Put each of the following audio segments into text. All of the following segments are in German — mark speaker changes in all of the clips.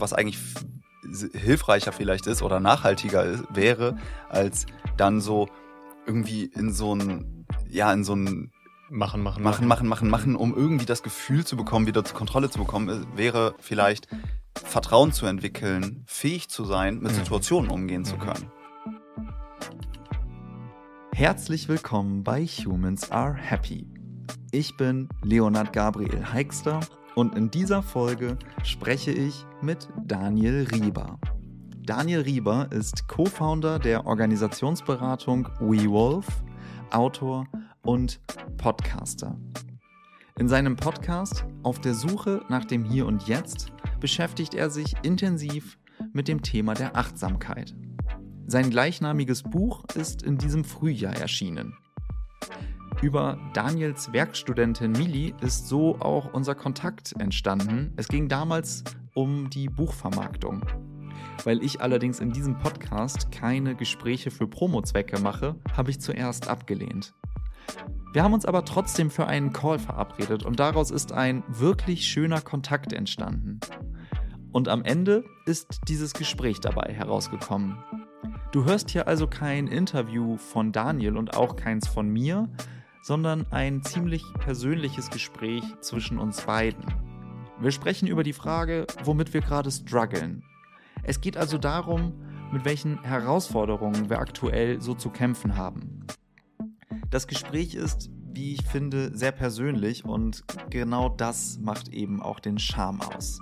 Speaker 1: was eigentlich hilfreicher vielleicht ist oder nachhaltiger ist, wäre, als dann so irgendwie in so ein, ja, in so ein
Speaker 2: Machen, machen,
Speaker 1: machen, machen, machen, machen, um irgendwie das Gefühl zu bekommen, wieder zur Kontrolle zu bekommen, wäre vielleicht Vertrauen zu entwickeln, fähig zu sein, mit mhm. Situationen umgehen zu mhm. können. Herzlich willkommen bei Humans Are Happy. Ich bin Leonard Gabriel Heikster und in dieser Folge spreche ich mit Daniel Rieber. Daniel Rieber ist Co-Founder der Organisationsberatung WeWolf, Autor und Podcaster. In seinem Podcast Auf der Suche nach dem Hier und Jetzt beschäftigt er sich intensiv mit dem Thema der Achtsamkeit. Sein gleichnamiges Buch ist in diesem Frühjahr erschienen. Über Daniels Werkstudentin Mili ist so auch unser Kontakt entstanden. Es ging damals um die Buchvermarktung. Weil ich allerdings in diesem Podcast keine Gespräche für Promo-Zwecke mache, habe ich zuerst abgelehnt. Wir haben uns aber trotzdem für einen Call verabredet und daraus ist ein wirklich schöner Kontakt entstanden. Und am Ende ist dieses Gespräch dabei herausgekommen. Du hörst hier also kein Interview von Daniel und auch keins von mir, sondern ein ziemlich persönliches Gespräch zwischen uns beiden. Wir sprechen über die Frage, womit wir gerade strugglen. Es geht also darum, mit welchen Herausforderungen wir aktuell so zu kämpfen haben. Das Gespräch ist, wie ich finde, sehr persönlich und genau das macht eben auch den Charme aus.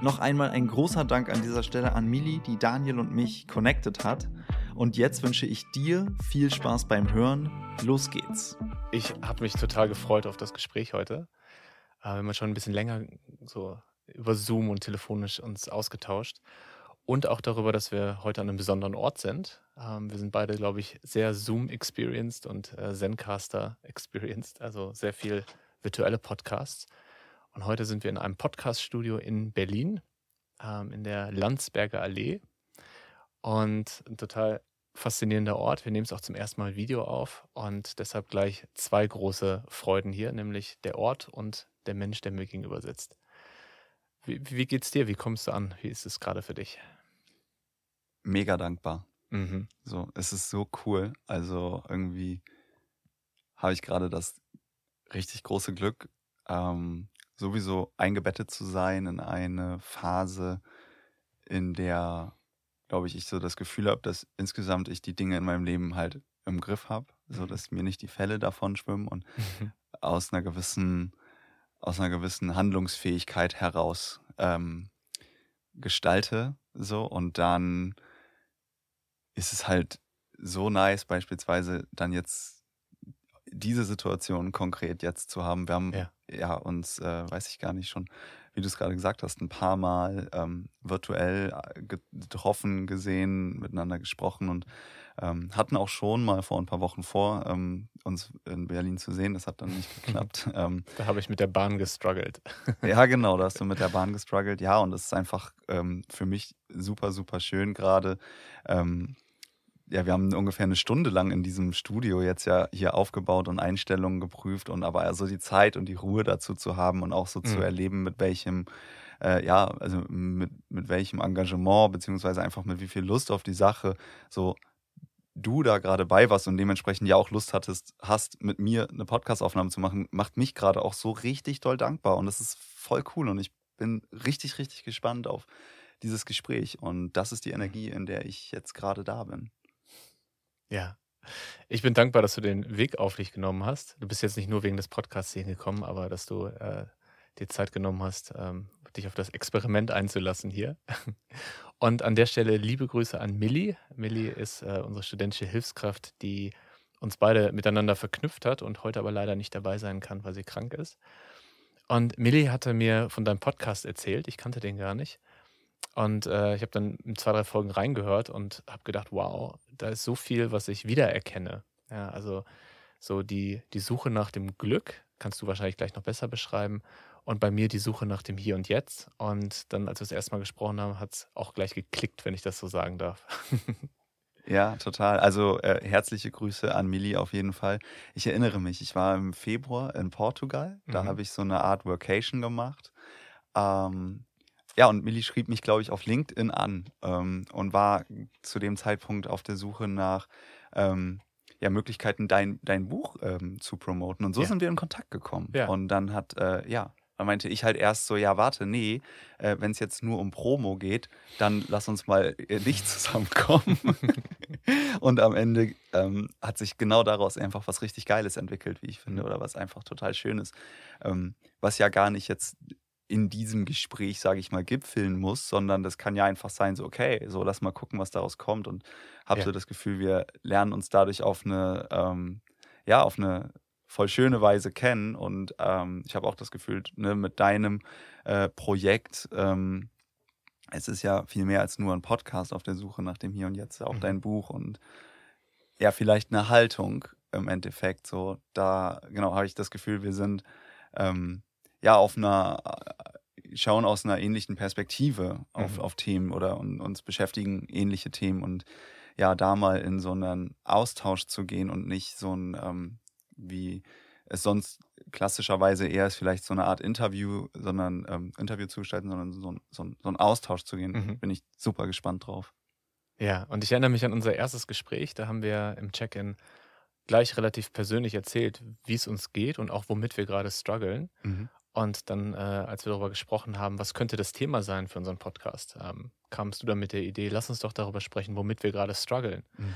Speaker 1: Noch einmal ein großer Dank an dieser Stelle an Mili, die Daniel und mich connected hat. Und jetzt wünsche ich dir viel Spaß beim Hören. Los geht's.
Speaker 2: Ich habe mich total gefreut auf das Gespräch heute. Äh, wir haben schon ein bisschen länger so über Zoom und telefonisch uns ausgetauscht. Und auch darüber, dass wir heute an einem besonderen Ort sind. Ähm, wir sind beide, glaube ich, sehr Zoom-experienced und äh, Zencaster-experienced, also sehr viel virtuelle Podcasts. Und heute sind wir in einem Podcast-Studio in Berlin, ähm, in der Landsberger Allee. Und ein total faszinierender Ort. Wir nehmen es auch zum ersten Mal Video auf und deshalb gleich zwei große Freuden hier, nämlich der Ort und der Mensch, der mir gegenüber sitzt. Wie, wie geht's dir? Wie kommst du an? Wie ist es gerade für dich?
Speaker 1: Mega dankbar. Mhm. So, es ist so cool. Also irgendwie habe ich gerade das richtig große Glück, ähm, sowieso eingebettet zu sein in eine Phase, in der glaube ich, ich so das Gefühl habe, dass insgesamt ich die Dinge in meinem Leben halt im Griff habe, so mhm. dass mir nicht die Fälle davon schwimmen und mhm. aus einer gewissen, aus einer gewissen Handlungsfähigkeit heraus ähm, gestalte. So, und dann ist es halt so nice, beispielsweise dann jetzt diese Situation konkret jetzt zu haben. Wir haben ja, ja uns, äh, weiß ich gar nicht schon, wie du es gerade gesagt hast, ein paar Mal ähm, virtuell äh, getroffen, gesehen, miteinander gesprochen und ähm, hatten auch schon mal vor ein paar Wochen vor, ähm, uns in Berlin zu sehen. Das hat dann nicht geklappt.
Speaker 2: Ähm, da habe ich mit der Bahn gestruggelt.
Speaker 1: ja, genau, da hast du mit der Bahn gestruggelt. Ja, und es ist einfach ähm, für mich super, super schön gerade ähm, ja, wir haben ungefähr eine Stunde lang in diesem Studio jetzt ja hier aufgebaut und Einstellungen geprüft und aber also die Zeit und die Ruhe dazu zu haben und auch so mhm. zu erleben, mit welchem, äh, ja, also mit, mit welchem Engagement, beziehungsweise einfach mit wie viel Lust auf die Sache so du da gerade bei warst und dementsprechend ja auch Lust hattest, hast, mit mir eine Podcastaufnahme zu machen, macht mich gerade auch so richtig doll dankbar und das ist voll cool und ich bin richtig, richtig gespannt auf dieses Gespräch und das ist die Energie, in der ich jetzt gerade da bin.
Speaker 2: Ja. Ich bin dankbar, dass du den Weg auf dich genommen hast. Du bist jetzt nicht nur wegen des Podcasts hier gekommen, aber dass du äh, dir Zeit genommen hast, ähm, dich auf das Experiment einzulassen hier. Und an der Stelle liebe Grüße an Millie. Millie ist äh, unsere studentische Hilfskraft, die uns beide miteinander verknüpft hat und heute aber leider nicht dabei sein kann, weil sie krank ist. Und Millie hatte mir von deinem Podcast erzählt. Ich kannte den gar nicht. Und äh, ich habe dann in zwei, drei Folgen reingehört und habe gedacht, wow, da ist so viel, was ich wiedererkenne. Ja, also so die, die Suche nach dem Glück, kannst du wahrscheinlich gleich noch besser beschreiben. Und bei mir die Suche nach dem Hier und Jetzt. Und dann, als wir das erste Mal gesprochen haben, hat es auch gleich geklickt, wenn ich das so sagen darf.
Speaker 1: Ja, total. Also äh, herzliche Grüße an Mili auf jeden Fall. Ich erinnere mich, ich war im Februar in Portugal. Da mhm. habe ich so eine Art Workation gemacht. Ähm, ja, und Millie schrieb mich, glaube ich, auf LinkedIn an ähm, und war zu dem Zeitpunkt auf der Suche nach ähm, ja, Möglichkeiten, dein, dein Buch ähm, zu promoten. Und so
Speaker 2: Ja.
Speaker 1: sind wir in Kontakt gekommen.
Speaker 2: Ja.
Speaker 1: Und dann hat, äh, ja, dann meinte ich halt erst so, ja, warte, nee, äh, wenn es jetzt nur um Promo geht, dann lass uns mal äh, nicht zusammenkommen. und am Ende ähm, hat sich genau daraus einfach was richtig Geiles entwickelt, wie ich finde,
Speaker 2: Mhm.
Speaker 1: oder was einfach total schön ist. Ähm, was ja gar nicht jetzt in diesem Gespräch, sage ich mal, gipfeln muss, sondern das kann ja einfach sein, so, okay, so lass mal gucken, was daraus kommt. Und habe
Speaker 2: Ja.
Speaker 1: so das Gefühl, wir lernen uns dadurch auf eine, ähm, ja, auf eine voll schöne Weise kennen. Und ähm, ich habe auch das Gefühl, ne, mit deinem äh, Projekt, ähm, es ist ja viel mehr als nur ein Podcast auf der Suche nach dem Hier und Jetzt, auch
Speaker 2: Mhm.
Speaker 1: dein Buch und ja, vielleicht eine Haltung im Endeffekt. So, da, genau, habe ich das Gefühl, wir sind ähm, ja auf einer, äh, schauen aus einer ähnlichen Perspektive auf,
Speaker 2: Mhm.
Speaker 1: auf Themen oder und, uns beschäftigen ähnliche Themen und ja, da mal in so einen Austausch zu gehen und nicht so ein, ähm, wie es sonst klassischerweise eher ist, vielleicht so eine Art Interview, sondern ähm, Interview zu gestalten, sondern so, ein- so, ein- so einen Austausch zu gehen,
Speaker 2: Mhm.
Speaker 1: bin ich super gespannt drauf.
Speaker 2: Ja, und ich erinnere mich an unser erstes Gespräch. Da haben wir im Check-in gleich relativ persönlich erzählt, wie es uns geht und auch womit wir gerade strugglen. Und dann, äh, als wir darüber gesprochen haben, was könnte das Thema sein für unseren Podcast, ähm, kamst du dann mit der Idee, lass uns doch darüber sprechen, womit wir gerade strugglen.
Speaker 1: Mhm.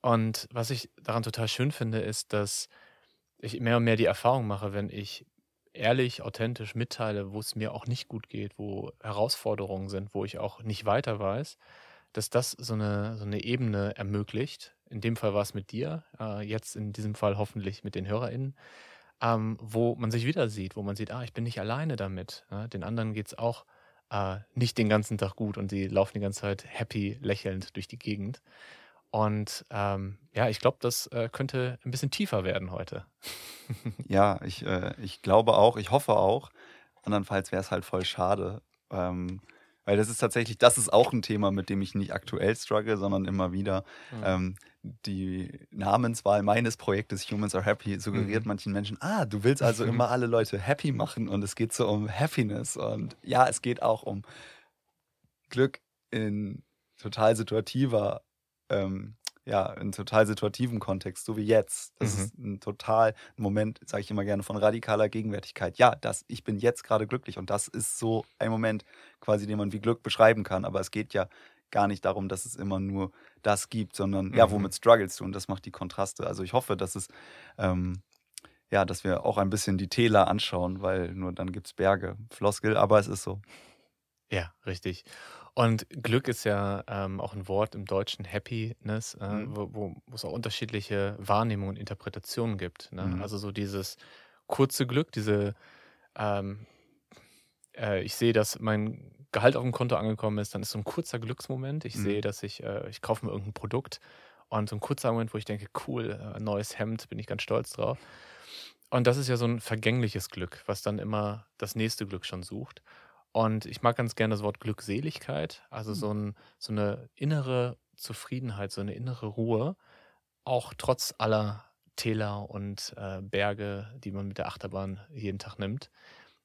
Speaker 2: Und was ich daran total schön finde, ist, dass ich mehr und mehr die Erfahrung mache, wenn ich ehrlich, authentisch mitteile, wo es mir auch nicht gut geht, wo Herausforderungen sind, wo ich auch nicht weiter weiß, dass das so eine, so eine Ebene ermöglicht. In dem Fall war es mit dir, äh, jetzt in diesem Fall hoffentlich mit den HörerInnen, ähm, wo man sich wieder sieht, wo man sieht, ah, ich bin nicht alleine damit. Ja? Den anderen geht es auch äh, nicht den ganzen Tag gut und die laufen die ganze Zeit happy, lächelnd durch die Gegend. Und ähm, ja, ich glaube, das äh, könnte ein bisschen tiefer werden heute.
Speaker 1: Ja, ich, äh, ich glaube auch, ich hoffe auch. Andernfalls wäre es halt voll schade. Ähm, weil das ist tatsächlich, das ist auch ein Thema, mit dem ich nicht aktuell struggle, sondern immer wieder. Ähm, die Namenswahl meines Projektes Humans Are Happy suggeriert
Speaker 2: Mhm.
Speaker 1: manchen Menschen, ah, du willst also immer alle Leute happy machen und es geht so um Happiness. Und ja, es geht auch um Glück in total situativer, ähm, ja, in total situativen Kontext, so wie jetzt. Das
Speaker 2: Mhm.
Speaker 1: ist ein total Moment, sage ich immer gerne, von radikaler Gegenwärtigkeit. Ja, das, ich bin jetzt gerade glücklich und das ist so ein Moment quasi, den man wie Glück beschreiben kann. Aber es geht ja gar nicht darum, dass es immer nur das gibt, sondern ja,
Speaker 2: Mhm.
Speaker 1: womit strugglest du? Und das macht die Kontraste. Also ich hoffe, dass es, ähm, ja, dass wir auch ein bisschen die Täler anschauen, weil nur dann gibt es Berge. Floskel, aber es ist so.
Speaker 2: Ja, richtig. Und Glück ist ja ähm, auch ein Wort im Deutschen, Happiness, äh,
Speaker 1: Mhm.
Speaker 2: wo, wo wo es auch unterschiedliche Wahrnehmungen und Interpretationen gibt. Ne?
Speaker 1: Mhm.
Speaker 2: Also so dieses kurze Glück, diese, ähm, äh, ich sehe, dass mein Gehalt auf dem Konto angekommen ist, dann ist so ein kurzer Glücksmoment. Ich
Speaker 1: Mhm.
Speaker 2: sehe, dass ich, äh, ich kaufe mir irgendein Produkt und so ein kurzer Moment, wo ich denke, cool, äh, neues Hemd, bin ich ganz stolz drauf. Und das ist ja so ein vergängliches Glück, was dann immer das nächste Glück schon sucht. Und ich mag ganz gerne das Wort Glückseligkeit, also
Speaker 1: Mhm.
Speaker 2: so, ein, so eine innere Zufriedenheit, so eine innere Ruhe, auch trotz aller Täler und äh, Berge, die man mit der Achterbahn jeden Tag nimmt.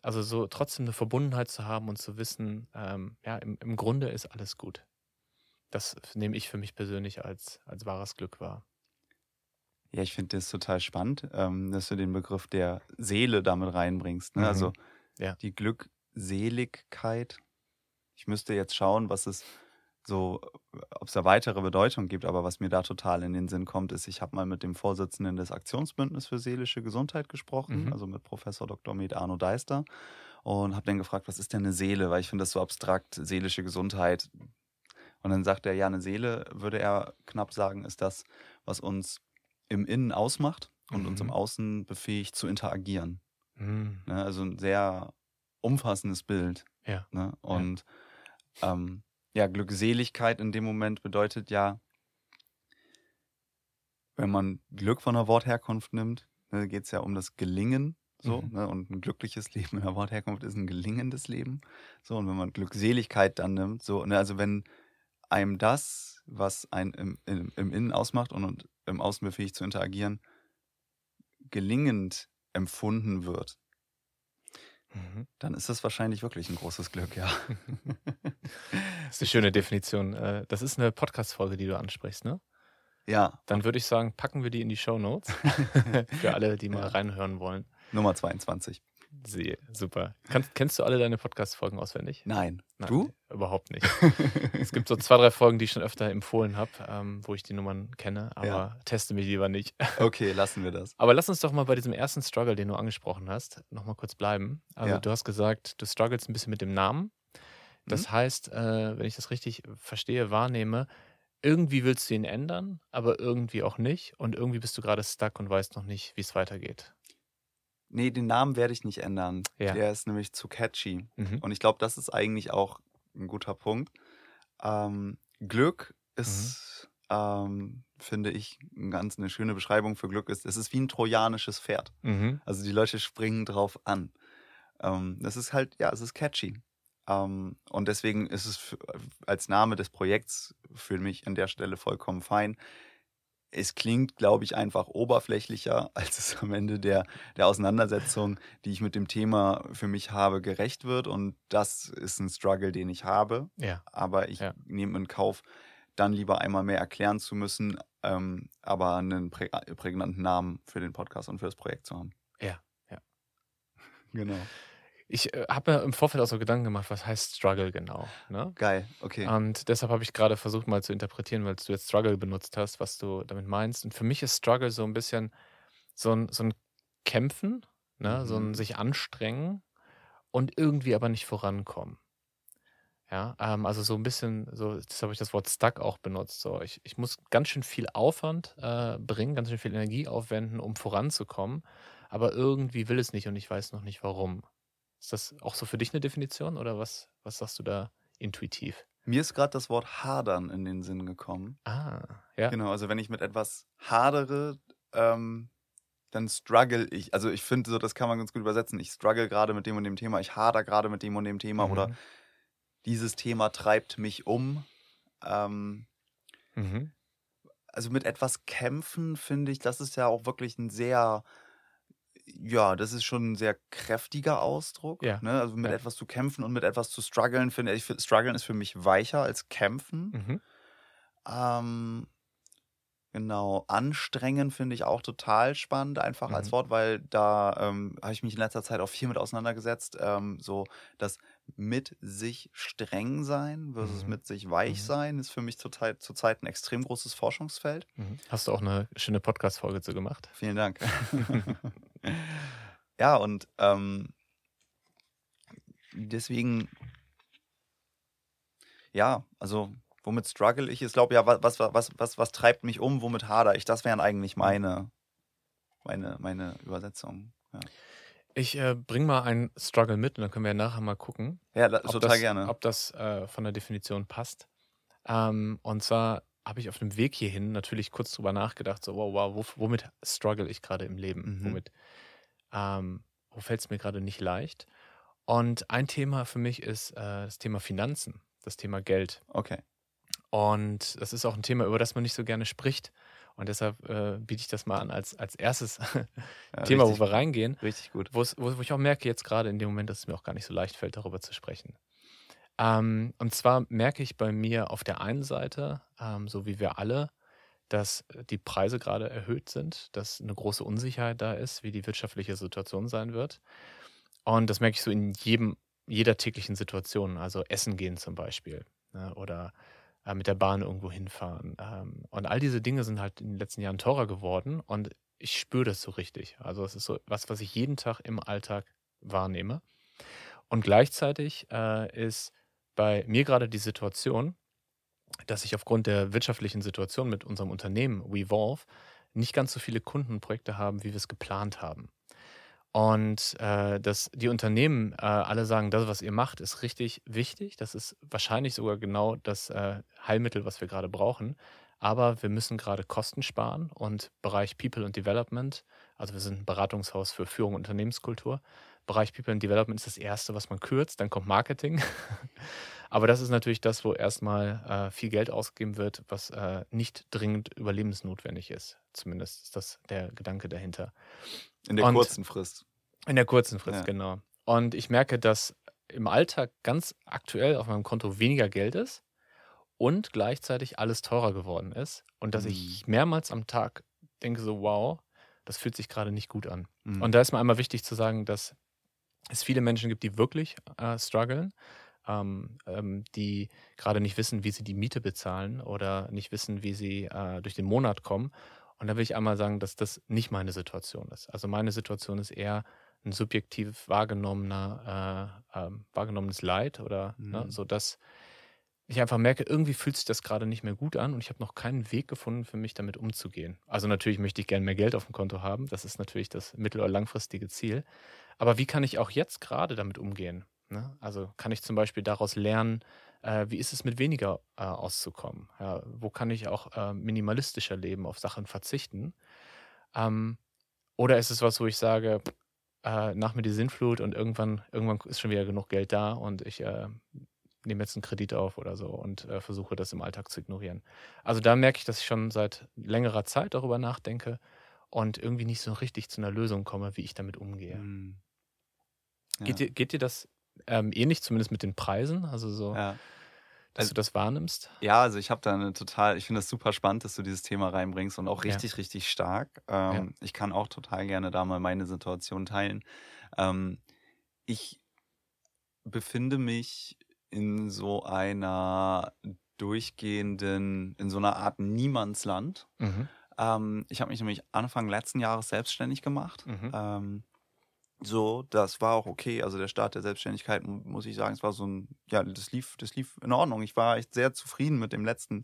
Speaker 2: Also so trotzdem eine Verbundenheit zu haben und zu wissen, ähm, ja, im, im Grunde ist alles gut. Das nehme ich für mich persönlich als, als wahres Glück wahr.
Speaker 1: Ja, ich finde das total spannend, ähm, dass du den Begriff der Seele damit reinbringst. Ne?
Speaker 2: Mhm.
Speaker 1: Also
Speaker 2: Ja.
Speaker 1: die Glückseligkeit. Ich müsste jetzt schauen, was es so, ob es da weitere Bedeutung gibt, aber was mir da total in den Sinn kommt, ist, ich habe mal mit dem Vorsitzenden des Aktionsbündnisses für seelische Gesundheit gesprochen,
Speaker 2: Mhm.
Speaker 1: also mit Professor Dr. Med Arno Deister und habe dann gefragt, was ist denn eine Seele, weil ich finde das so abstrakt, seelische Gesundheit. Und dann sagt er, ja, eine Seele, würde er knapp sagen, ist das, was uns im Innen ausmacht und uns im
Speaker 2: Mhm.
Speaker 1: Außen befähigt zu interagieren.
Speaker 2: Mhm.
Speaker 1: Ne? Also ein sehr umfassendes Bild.
Speaker 2: Ja.
Speaker 1: Ne? Und ähm, ja, Glückseligkeit in dem Moment bedeutet ja, wenn man Glück von der Wortherkunft nimmt, ne, geht es ja um das Gelingen. So,
Speaker 2: Mhm.
Speaker 1: ne? Und ein glückliches Leben in der Wortherkunft ist ein gelingendes Leben. So, und wenn man Glückseligkeit dann nimmt, so, ne, also wenn einem das, was einen im, im, im Innen ausmacht und, und im Außen befähigt zu interagieren, gelingend empfunden wird, mhm. dann ist das wahrscheinlich wirklich ein großes Glück, ja.
Speaker 2: das ist eine schöne Definition. Äh, das ist eine Podcast-Folge, die du ansprichst, ne?
Speaker 1: Ja.
Speaker 2: Dann würde ich sagen, packen wir die in die Show Notes für alle, die mal reinhören wollen.
Speaker 1: Nummer 22.
Speaker 2: Sehe, super. Kannst, kennst du alle deine Podcast-Folgen auswendig?
Speaker 1: Nein.
Speaker 2: Nein.
Speaker 1: Du?
Speaker 2: Überhaupt nicht. es gibt so zwei, drei Folgen, die ich schon öfter empfohlen habe, ähm, wo ich die Nummern kenne, aber ja. teste mich lieber nicht.
Speaker 1: okay, lassen wir das.
Speaker 2: Aber lass uns doch mal bei diesem ersten Struggle, den du angesprochen hast, nochmal kurz bleiben. Also ja. du hast gesagt, du struggles ein bisschen mit dem Namen. Das mhm. heißt, äh, wenn ich das richtig verstehe, wahrnehme, irgendwie willst du ihn ändern, aber irgendwie auch nicht. Und irgendwie bist du gerade stuck und weißt noch nicht, wie es weitergeht.
Speaker 1: Nee, den Namen werde ich nicht ändern. Ja. Der ist nämlich zu catchy. Mhm. Und ich glaube, das ist eigentlich auch ein guter Punkt. Ähm, Glück ist, mhm. ähm, finde ich, eine ganz eine schöne Beschreibung für Glück ist, es ist wie ein trojanisches Pferd. Mhm. Also die Leute springen drauf an. Ähm, das ist halt, ja, es ist catchy. Ähm, und deswegen ist es für, als Name des Projekts für mich an der Stelle vollkommen fein es klingt, glaube ich, einfach oberflächlicher, als es am Ende der, der Auseinandersetzung, die ich mit dem Thema für mich habe, gerecht wird. Und das ist ein Struggle, den ich habe.
Speaker 2: Ja.
Speaker 1: Aber ich
Speaker 2: ja.
Speaker 1: nehme in Kauf, dann lieber einmal mehr erklären zu müssen, ähm, aber einen prä prägnanten Namen für den Podcast und für das Projekt zu haben.
Speaker 2: Ja, ja.
Speaker 1: genau.
Speaker 2: Ich äh, habe mir im Vorfeld auch so Gedanken gemacht, was heißt Struggle genau. Ne?
Speaker 1: Geil, okay.
Speaker 2: Und deshalb habe ich gerade versucht mal zu interpretieren, weil du jetzt Struggle benutzt hast, was du damit meinst. Und für mich ist Struggle so ein bisschen so ein, so ein Kämpfen, ne? Mhm. so ein mhm. sich anstrengen und irgendwie aber nicht vorankommen. Ja, ähm, also so ein bisschen, so, das habe ich das Wort stuck auch benutzt. So, ich, ich muss ganz schön viel Aufwand äh, bringen, ganz schön viel Energie aufwenden, um voranzukommen, aber irgendwie will es nicht und ich weiß noch nicht warum. Ist das auch so für dich eine Definition oder was, was sagst du da intuitiv?
Speaker 1: Mir ist gerade das Wort hadern in den Sinn gekommen.
Speaker 2: Ah, ja.
Speaker 1: Genau, also wenn ich mit etwas hadere, ähm, dann struggle ich. Also ich finde, so, das kann man ganz gut übersetzen. Ich struggle gerade mit dem und dem Thema, ich hader gerade mit dem und dem Thema mhm. oder dieses Thema treibt mich um. Ähm, mhm. Also mit etwas kämpfen, finde ich, das ist ja auch wirklich ein sehr ja, das ist schon ein sehr kräftiger Ausdruck.
Speaker 2: Ja.
Speaker 1: Ne? Also mit
Speaker 2: Ja.
Speaker 1: etwas zu kämpfen und mit etwas zu strugglen, finde ich, struggeln ist für mich weicher als kämpfen.
Speaker 2: Mhm.
Speaker 1: Ähm, genau, anstrengen finde ich auch total spannend, einfach als mhm. Wort, weil da ähm, habe ich mich in letzter Zeit auch viel mit auseinandergesetzt. Ähm, so das mit sich streng sein versus Mhm. mit sich weich Mhm. sein ist für mich zurzeit, zurzeit ein extrem großes Forschungsfeld.
Speaker 2: Mhm. Hast du auch eine schöne Podcast-Folge zu gemacht?
Speaker 1: Vielen Dank. ja, und ähm, deswegen, ja, also womit struggle ich? Ich glaube ja, was, was, was, was, treibt mich um, womit hader ich? Das wären eigentlich meine, meine, meine Übersetzungen. Ja.
Speaker 2: Ich äh, bringe mal einen Struggle mit und dann können wir nachher mal gucken.
Speaker 1: Ja, total
Speaker 2: das,
Speaker 1: gerne.
Speaker 2: Ob das äh, von der Definition passt. Ähm, und zwar habe ich auf dem Weg hierhin natürlich kurz drüber nachgedacht, so, wow, wow, womit struggle ich gerade im Leben? Mhm. Womit, ähm, wo fällt es mir gerade nicht leicht? Und ein Thema für mich ist äh, das Thema Finanzen, das Thema Geld.
Speaker 1: Okay.
Speaker 2: Und das ist auch ein Thema, über das man nicht so gerne spricht. Und deshalb äh, biete ich das mal an als, als erstes ja, Thema, wo wir reingehen.
Speaker 1: Richtig gut.
Speaker 2: Wo, wo ich auch merke, jetzt gerade in dem Moment, dass es mir auch gar nicht so leicht fällt, darüber zu sprechen. Ähm, und zwar merke ich bei mir auf der einen Seite, ähm, so wie wir alle, dass die Preise gerade erhöht sind, dass eine große Unsicherheit da ist, wie die wirtschaftliche Situation sein wird. Und das merke ich so in jedem, jeder täglichen Situation. Also essen gehen zum Beispiel ne, oder äh, mit der Bahn irgendwo hinfahren. Ähm, und all diese Dinge sind halt in den letzten Jahren teurer geworden und ich spüre das so richtig. Also es ist so was, was ich jeden Tag im Alltag wahrnehme. Und gleichzeitig äh, ist bei mir gerade die Situation, dass ich aufgrund der wirtschaftlichen Situation mit unserem Unternehmen WeVolve nicht ganz so viele Kundenprojekte haben, wie wir es geplant haben. Und äh, dass die Unternehmen äh, alle sagen, das, was ihr macht, ist richtig wichtig. Das ist wahrscheinlich sogar genau das äh, Heilmittel, was wir gerade brauchen. Aber wir müssen gerade Kosten sparen und Bereich People and Development, also wir sind ein Beratungshaus für Führung und Unternehmenskultur, Bereich People and Development ist das erste, was man kürzt, dann kommt Marketing. Aber das ist natürlich das, wo erstmal äh, viel Geld ausgegeben wird, was äh, nicht dringend überlebensnotwendig ist. Zumindest ist das der Gedanke dahinter.
Speaker 1: In der Und kurzen Frist.
Speaker 2: In der kurzen Frist, ja. genau. Und ich merke, dass im Alltag ganz aktuell auf meinem Konto weniger Geld ist und gleichzeitig alles teurer geworden ist. Und dass ich
Speaker 1: Mhm.
Speaker 2: mehrmals am Tag denke so, wow, das fühlt sich gerade nicht gut an.
Speaker 1: Mhm.
Speaker 2: Und da ist mir einmal wichtig zu sagen, dass es viele Menschen gibt, die wirklich äh, strugglen, ähm, ähm, die gerade nicht wissen, wie sie die Miete bezahlen oder nicht wissen, wie sie äh, durch den Monat kommen. Und da will ich einmal sagen, dass das nicht meine Situation ist. Also meine Situation ist eher ein subjektiv wahrgenommener, äh, ähm, wahrgenommenes Leid oder ne,
Speaker 1: Mhm.
Speaker 2: so, dass ich einfach merke, irgendwie fühlt sich das gerade nicht mehr gut an und ich habe noch keinen Weg gefunden, für mich damit umzugehen. Also natürlich möchte ich gerne mehr Geld auf dem Konto haben. Das ist natürlich das mittel- oder langfristige Ziel. Aber wie kann ich auch jetzt gerade damit umgehen? Ne? Also kann ich zum Beispiel daraus lernen, äh, wie ist es mit weniger äh, auszukommen? Ja, wo kann ich auch äh, minimalistischer leben, auf Sachen verzichten? Ähm, oder ist es was, wo ich sage, äh, nach mir die Sinnflut und irgendwann, irgendwann ist schon wieder genug Geld da und ich äh, nehme jetzt einen Kredit auf oder so und äh, versuche das im Alltag zu ignorieren. Also da merke ich, dass ich schon seit längerer Zeit darüber nachdenke und irgendwie nicht so richtig zu einer Lösung komme, wie ich damit umgehe.
Speaker 1: Mhm.
Speaker 2: Geht,
Speaker 1: Ja.
Speaker 2: dir, geht dir das ähm, ähnlich, zumindest mit den Preisen? Also so,
Speaker 1: Ja.
Speaker 2: dass
Speaker 1: Also-
Speaker 2: du das wahrnimmst?
Speaker 1: Ja, also ich habe da eine total, ich finde das super spannend, dass du dieses Thema reinbringst und auch
Speaker 2: Ja.
Speaker 1: richtig, richtig stark. Ähm, Ich kann auch total gerne da mal meine Situation teilen. Ähm, ich befinde mich in so einer durchgehenden, in so einer Art Niemandsland.
Speaker 2: Mhm.
Speaker 1: Ähm, ich habe mich nämlich Anfang letzten Jahres selbstständig gemacht.
Speaker 2: Mhm.
Speaker 1: Ähm, so, das war auch okay. Also der Start der Selbstständigkeit, mu- muss ich sagen, es war so ein, ja, das lief, das lief in Ordnung. Ich war echt sehr zufrieden mit dem letzten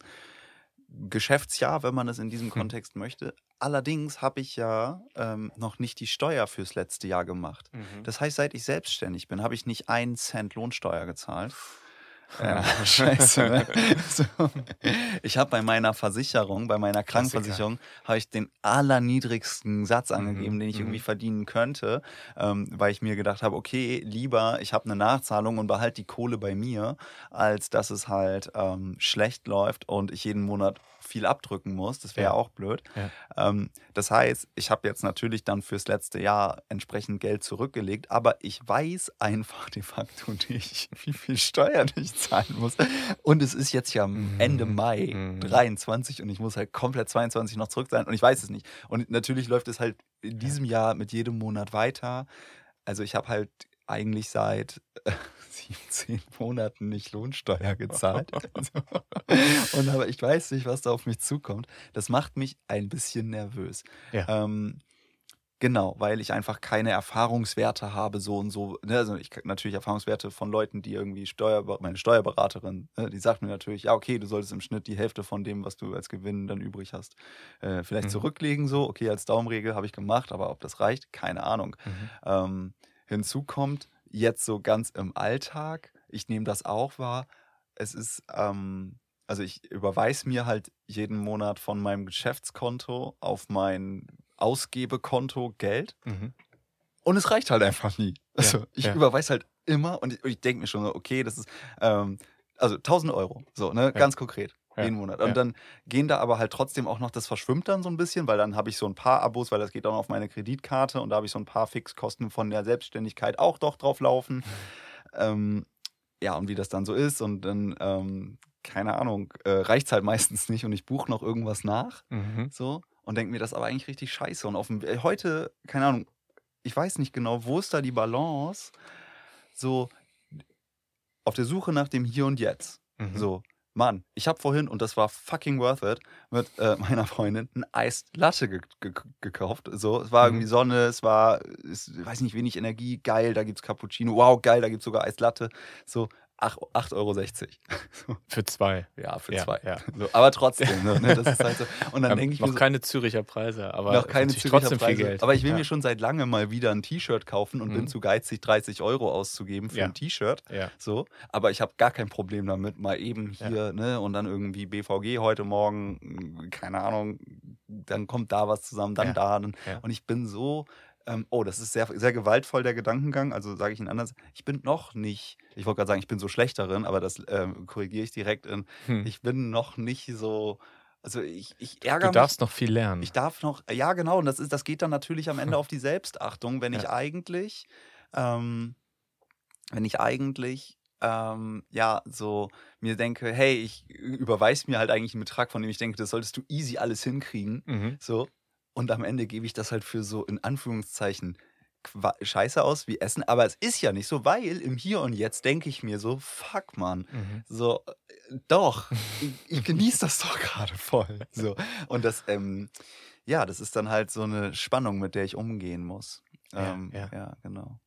Speaker 1: Geschäftsjahr, wenn man es in diesem
Speaker 2: Hm.
Speaker 1: Kontext möchte. Allerdings habe ich ja ähm, noch nicht die Steuer fürs letzte Jahr gemacht.
Speaker 2: Mhm.
Speaker 1: Das heißt, seit ich selbstständig bin, habe ich nicht einen Cent Lohnsteuer gezahlt. Ja,
Speaker 2: Ja.
Speaker 1: scheiße. Ne? So. Ich habe bei meiner Versicherung, bei meiner. Krankenversicherung, habe ich den allerniedrigsten Satz
Speaker 2: Mhm,
Speaker 1: angegeben, den ich
Speaker 2: mhm.
Speaker 1: irgendwie verdienen könnte, ähm, weil ich mir gedacht habe, okay, lieber ich habe eine Nachzahlung und behalte die Kohle bei mir, als dass es halt ähm, schlecht läuft und ich jeden Monat viel abdrücken muss. Das wäre
Speaker 2: Ja.
Speaker 1: auch blöd.
Speaker 2: Ja.
Speaker 1: Ähm, das heißt, ich habe jetzt natürlich dann fürs letzte Jahr entsprechend Geld zurückgelegt, aber ich weiß einfach de facto nicht, wie viel Steuern ich zahlen muss. Und es ist jetzt ja
Speaker 2: Mhm.
Speaker 1: Ende Mai
Speaker 2: Mhm.
Speaker 1: 23 und ich muss halt komplett 22 noch zurück sein und ich weiß es nicht. Und natürlich läuft es halt in diesem Jahr mit jedem Monat weiter. Also ich habe halt eigentlich seit äh, 17 Monaten nicht Lohnsteuer gezahlt. So. Und aber ich weiß nicht, was da auf mich zukommt. Das macht mich ein bisschen nervös.
Speaker 2: Ja.
Speaker 1: Ähm, genau, weil ich einfach keine Erfahrungswerte habe, so und so. Ne? Also ich natürlich Erfahrungswerte von Leuten, die irgendwie Steuerber meine Steuerberaterin, ne? die sagt mir natürlich, ja, okay, du solltest im Schnitt die Hälfte von dem, was du als Gewinn dann übrig hast, äh, vielleicht
Speaker 2: Mhm.
Speaker 1: zurücklegen. So, okay, als Daumenregel habe ich gemacht, aber ob das reicht, keine Ahnung.
Speaker 2: Mhm.
Speaker 1: Ähm, hinzu kommt jetzt so ganz im Alltag, ich nehme das auch wahr, es ist, ähm, also ich überweise mir halt jeden Monat von meinem Geschäftskonto auf mein Ausgebekonto Geld
Speaker 2: Mhm.
Speaker 1: und es reicht halt einfach nie. Also ich
Speaker 2: ja.
Speaker 1: überweise halt immer und ich, ich denke mir schon so, okay, das ist, ähm, also 1000 Euro, so, ne, ganz konkret.
Speaker 2: Ja,
Speaker 1: Jeden Monat. Und
Speaker 2: ja.
Speaker 1: dann gehen da aber halt trotzdem auch noch, das verschwimmt dann so ein bisschen, weil dann habe ich so ein paar Abos, weil das geht dann auf meine Kreditkarte und da habe ich so ein paar Fixkosten von der Selbstständigkeit auch doch drauf laufen. Ähm, ja, und wie das dann so ist und dann, ähm, keine Ahnung, äh, reicht es halt meistens nicht und ich buche noch irgendwas nach,
Speaker 2: Mhm.
Speaker 1: so, und denke mir das aber eigentlich richtig scheiße. Und auf dem, äh, heute, keine Ahnung, ich weiß nicht genau, wo ist da die Balance, so auf der Suche nach dem Hier und Jetzt.
Speaker 2: Mhm.
Speaker 1: So, Mann, ich habe vorhin, und das war fucking worth it, mit äh, meiner Freundin ein Eist Latte ge ge gekauft. So, es war
Speaker 2: Mhm.
Speaker 1: irgendwie Sonne, es war, es, weiß nicht, wenig Energie, geil, da gibt's Cappuccino, wow, geil, da gibt's sogar Eist Latte. So, 8,60 Euro.
Speaker 2: Für zwei.
Speaker 1: ja, für
Speaker 2: Ja,
Speaker 1: zwei.
Speaker 2: ja.
Speaker 1: So, aber trotzdem, ne, ne, das ist halt so. Und dann
Speaker 2: Ähm,
Speaker 1: denke ich
Speaker 2: noch
Speaker 1: mir so,
Speaker 2: keine Züricher Preise, aber
Speaker 1: noch keine Züricher
Speaker 2: trotzdem
Speaker 1: Preise.
Speaker 2: viel Geld.
Speaker 1: Aber ich will
Speaker 2: ja.
Speaker 1: mir schon seit langem mal wieder ein T-Shirt kaufen und bin
Speaker 2: Mhm.
Speaker 1: zu geizig, 30 Euro auszugeben für ein T-Shirt.
Speaker 2: Ja.
Speaker 1: So, aber ich habe gar kein Problem damit, mal eben hier, ne, und dann irgendwie BVG heute Morgen, mh, keine Ahnung, dann kommt da was zusammen, dann da. Dann. Und ich bin so, ähm, oh, das ist sehr, sehr gewaltvoll, der Gedankengang. Also sage ich ihn anders, ich bin noch nicht, ich wollte gerade sagen, ich bin so schlecht darin, aber das ähm, korrigiere ich direkt in,
Speaker 2: Hm.
Speaker 1: ich bin noch nicht so, also ich, ich ärgere
Speaker 2: Du
Speaker 1: mich.
Speaker 2: darfst noch viel lernen.
Speaker 1: Ich darf noch, ja genau, und das, ist, das geht dann natürlich am Ende auf die Selbstachtung, wenn ich
Speaker 2: Ja.
Speaker 1: eigentlich ähm, wenn ich eigentlich ähm, ja so mir denke, hey, ich überweise mir halt eigentlich einen Betrag, von dem ich denke, das solltest du easy alles hinkriegen.
Speaker 2: Mhm.
Speaker 1: So. Und am Ende gebe ich das halt für so in Anführungszeichen Qua- Scheiße aus wie Essen. Aber es ist ja nicht so, weil im Hier und Jetzt denke ich mir so, fuck man.
Speaker 2: Mhm.
Speaker 1: So, äh, doch, ich, genieße das doch gerade voll. So. Und das, ähm, ja, das ist dann halt so eine Spannung, mit der ich umgehen muss.
Speaker 2: Ja,
Speaker 1: Ähm,
Speaker 2: ja.
Speaker 1: ja, genau.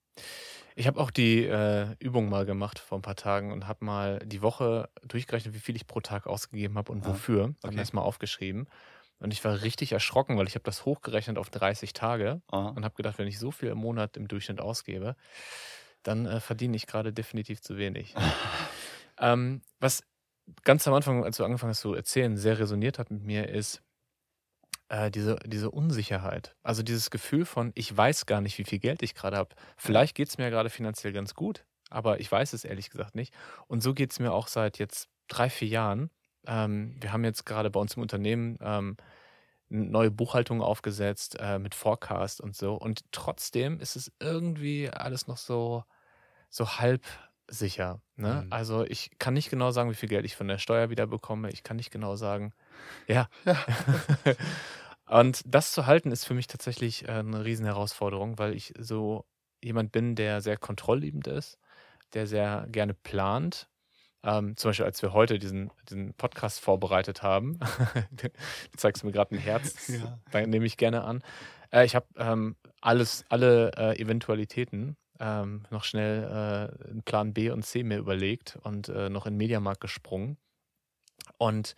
Speaker 2: Ich habe auch die äh, Übung mal gemacht vor ein paar Tagen und habe mal die Woche durchgerechnet, wie viel ich pro Tag ausgegeben habe und
Speaker 1: Ah,
Speaker 2: wofür. Habe
Speaker 1: okay.
Speaker 2: mir das mal aufgeschrieben. Und ich war richtig erschrocken, weil ich habe das hochgerechnet auf 30 Tage
Speaker 1: Ah,
Speaker 2: und habe gedacht, wenn ich so viel im Monat im Durchschnitt ausgebe, dann äh, verdiene ich gerade definitiv zu wenig. ähm, was ganz am Anfang, als du angefangen hast zu erzählen, sehr resoniert hat mit mir, ist äh, diese, diese Unsicherheit. Also dieses Gefühl von, ich weiß gar nicht, wie viel Geld ich gerade habe. Vielleicht geht es mir gerade finanziell ganz gut, aber ich weiß es ehrlich gesagt nicht. Und so geht es mir auch seit jetzt drei, vier Jahren. Ähm, wir haben jetzt gerade bei uns im Unternehmen ähm, eine neue Buchhaltung aufgesetzt äh, mit Forecast und so. Und trotzdem ist es irgendwie alles noch so, so halb sicher. Ne?
Speaker 1: Mhm.
Speaker 2: Also ich kann nicht genau sagen, wie viel Geld ich von der Steuer wieder bekomme. Ich kann nicht genau sagen, ja.
Speaker 1: Ja.
Speaker 2: und das zu halten ist für mich tatsächlich äh, eine riesen Herausforderung, weil ich so jemand bin, der sehr kontrollliebend ist, der sehr gerne plant. Ähm, zum Beispiel, als wir heute diesen, diesen Podcast vorbereitet haben, du zeigst mir gerade ein Herz,
Speaker 1: Ja.
Speaker 2: da nehme ich gerne an. Äh, ich habe ähm, alles, alle äh, Eventualitäten ähm, noch schnell äh, einen Plan B und C mir überlegt und äh, noch in den Mediamarkt gesprungen. Und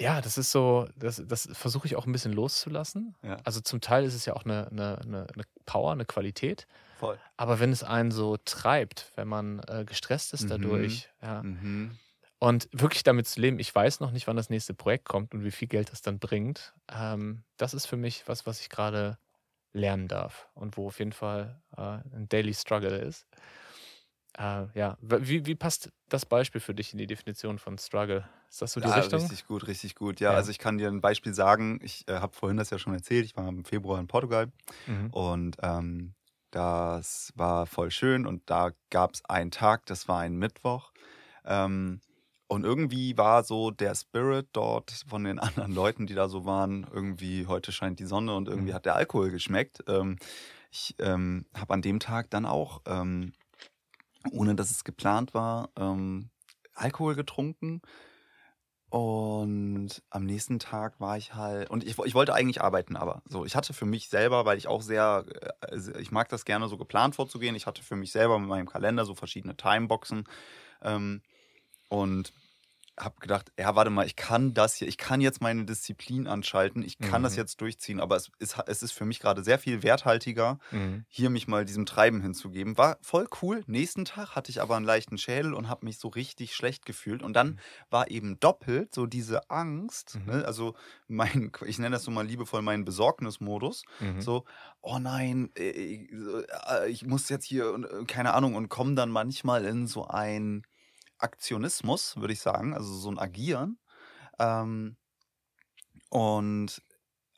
Speaker 2: ja, das ist so, das, das versuche ich auch ein bisschen loszulassen.
Speaker 1: Ja.
Speaker 2: Also zum Teil ist es ja auch eine, eine, eine Power, eine Qualität.
Speaker 1: Voll.
Speaker 2: Aber wenn es einen so treibt, wenn man äh, gestresst ist
Speaker 1: Mhm.
Speaker 2: dadurch, ja,
Speaker 1: Mhm.
Speaker 2: und wirklich damit zu leben, ich weiß noch nicht, wann das nächste Projekt kommt und wie viel Geld das dann bringt, ähm, das ist für mich was, was ich gerade lernen darf und wo auf jeden Fall äh, ein Daily Struggle ist. Äh, ja, wie, wie passt das Beispiel für dich in die Definition von Struggle? Ist das so die
Speaker 1: Ja,
Speaker 2: Richtung?
Speaker 1: richtig gut, richtig gut. Ja,
Speaker 2: Ja.
Speaker 1: also ich kann dir ein Beispiel sagen. Ich äh, habe vorhin das ja schon erzählt. Ich war im Februar in Portugal
Speaker 2: Mhm.
Speaker 1: und ähm, das war voll schön. Und da gab es einen Tag, das war ein Mittwoch. Ähm, und irgendwie war so der Spirit dort von den anderen Leuten, die da so waren, irgendwie heute scheint die Sonne und irgendwie
Speaker 2: Mhm.
Speaker 1: hat der Alkohol geschmeckt. Ähm, ich ähm, habe an dem Tag dann auch, ähm, ohne dass es geplant war, ähm, Alkohol getrunken. Und am nächsten Tag war ich halt, und ich, ich wollte eigentlich arbeiten, aber so, ich hatte für mich selber, weil ich auch sehr, äh, ich mag das gerne so geplant vorzugehen, ich hatte für mich selber mit meinem Kalender so verschiedene Timeboxen ähm, und habe gedacht, ja, warte mal, ich kann das hier, ich kann jetzt meine Disziplin anschalten, ich kann das
Speaker 2: Mhm.
Speaker 1: jetzt durchziehen, aber es ist, es ist für mich gerade sehr viel werthaltiger,
Speaker 2: Mhm.
Speaker 1: hier mich mal diesem Treiben hinzugeben. War voll cool. Nächsten Tag hatte ich aber einen leichten Schädel und habe mich so richtig schlecht gefühlt. Und dann
Speaker 2: Mhm.
Speaker 1: war eben doppelt so diese Angst,
Speaker 2: Mhm.
Speaker 1: ne? also mein, ich nenne das so mal liebevoll meinen Besorgnismodus.
Speaker 2: Mhm.
Speaker 1: So, oh nein, äh, äh, ich muss jetzt hier, äh, keine Ahnung, und komme dann manchmal in so ein Aktionismus, würde ich sagen, also so ein Agieren. Ähm, und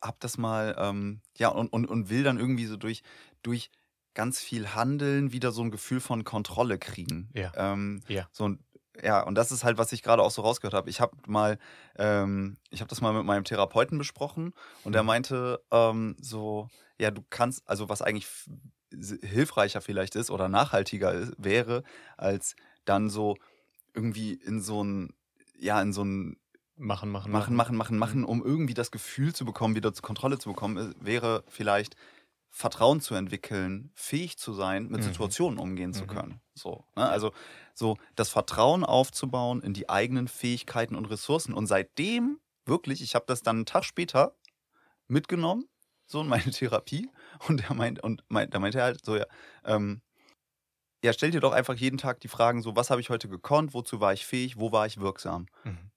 Speaker 1: hab das mal, ähm, ja, und, und, und will dann irgendwie so durch, durch ganz viel Handeln wieder so ein Gefühl von Kontrolle kriegen.
Speaker 2: Ja.
Speaker 1: Ähm,
Speaker 2: Ja.
Speaker 1: So ein, ja, und das ist halt, was ich gerade auch so rausgehört habe. Ich habe mal, ähm, ich habe das mal mit meinem Therapeuten besprochen und der
Speaker 2: Mhm.
Speaker 1: meinte ähm, so, ja, du kannst, also was eigentlich hilfreicher vielleicht ist oder nachhaltiger ist, wäre, als dann so irgendwie in so ein, ja, in so ein
Speaker 2: Machen, machen,
Speaker 1: machen, machen, machen,
Speaker 2: Mhm.
Speaker 1: machen, um irgendwie das Gefühl zu bekommen, wieder zur Kontrolle zu bekommen, äh, wäre vielleicht Vertrauen zu entwickeln, fähig zu sein, mit
Speaker 2: Mhm.
Speaker 1: Situationen umgehen zu
Speaker 2: Mhm.
Speaker 1: können. So, ne? Also so das Vertrauen aufzubauen in die eigenen Fähigkeiten und Ressourcen. Und seitdem wirklich, ich habe das dann einen Tag später mitgenommen, so in meine Therapie. Und er meint, und meint, da meinte er halt so, ja, ähm, ja, stell dir doch einfach jeden Tag die Fragen so, was habe ich heute gekonnt, wozu war ich fähig, wo war ich wirksam?
Speaker 2: Mhm.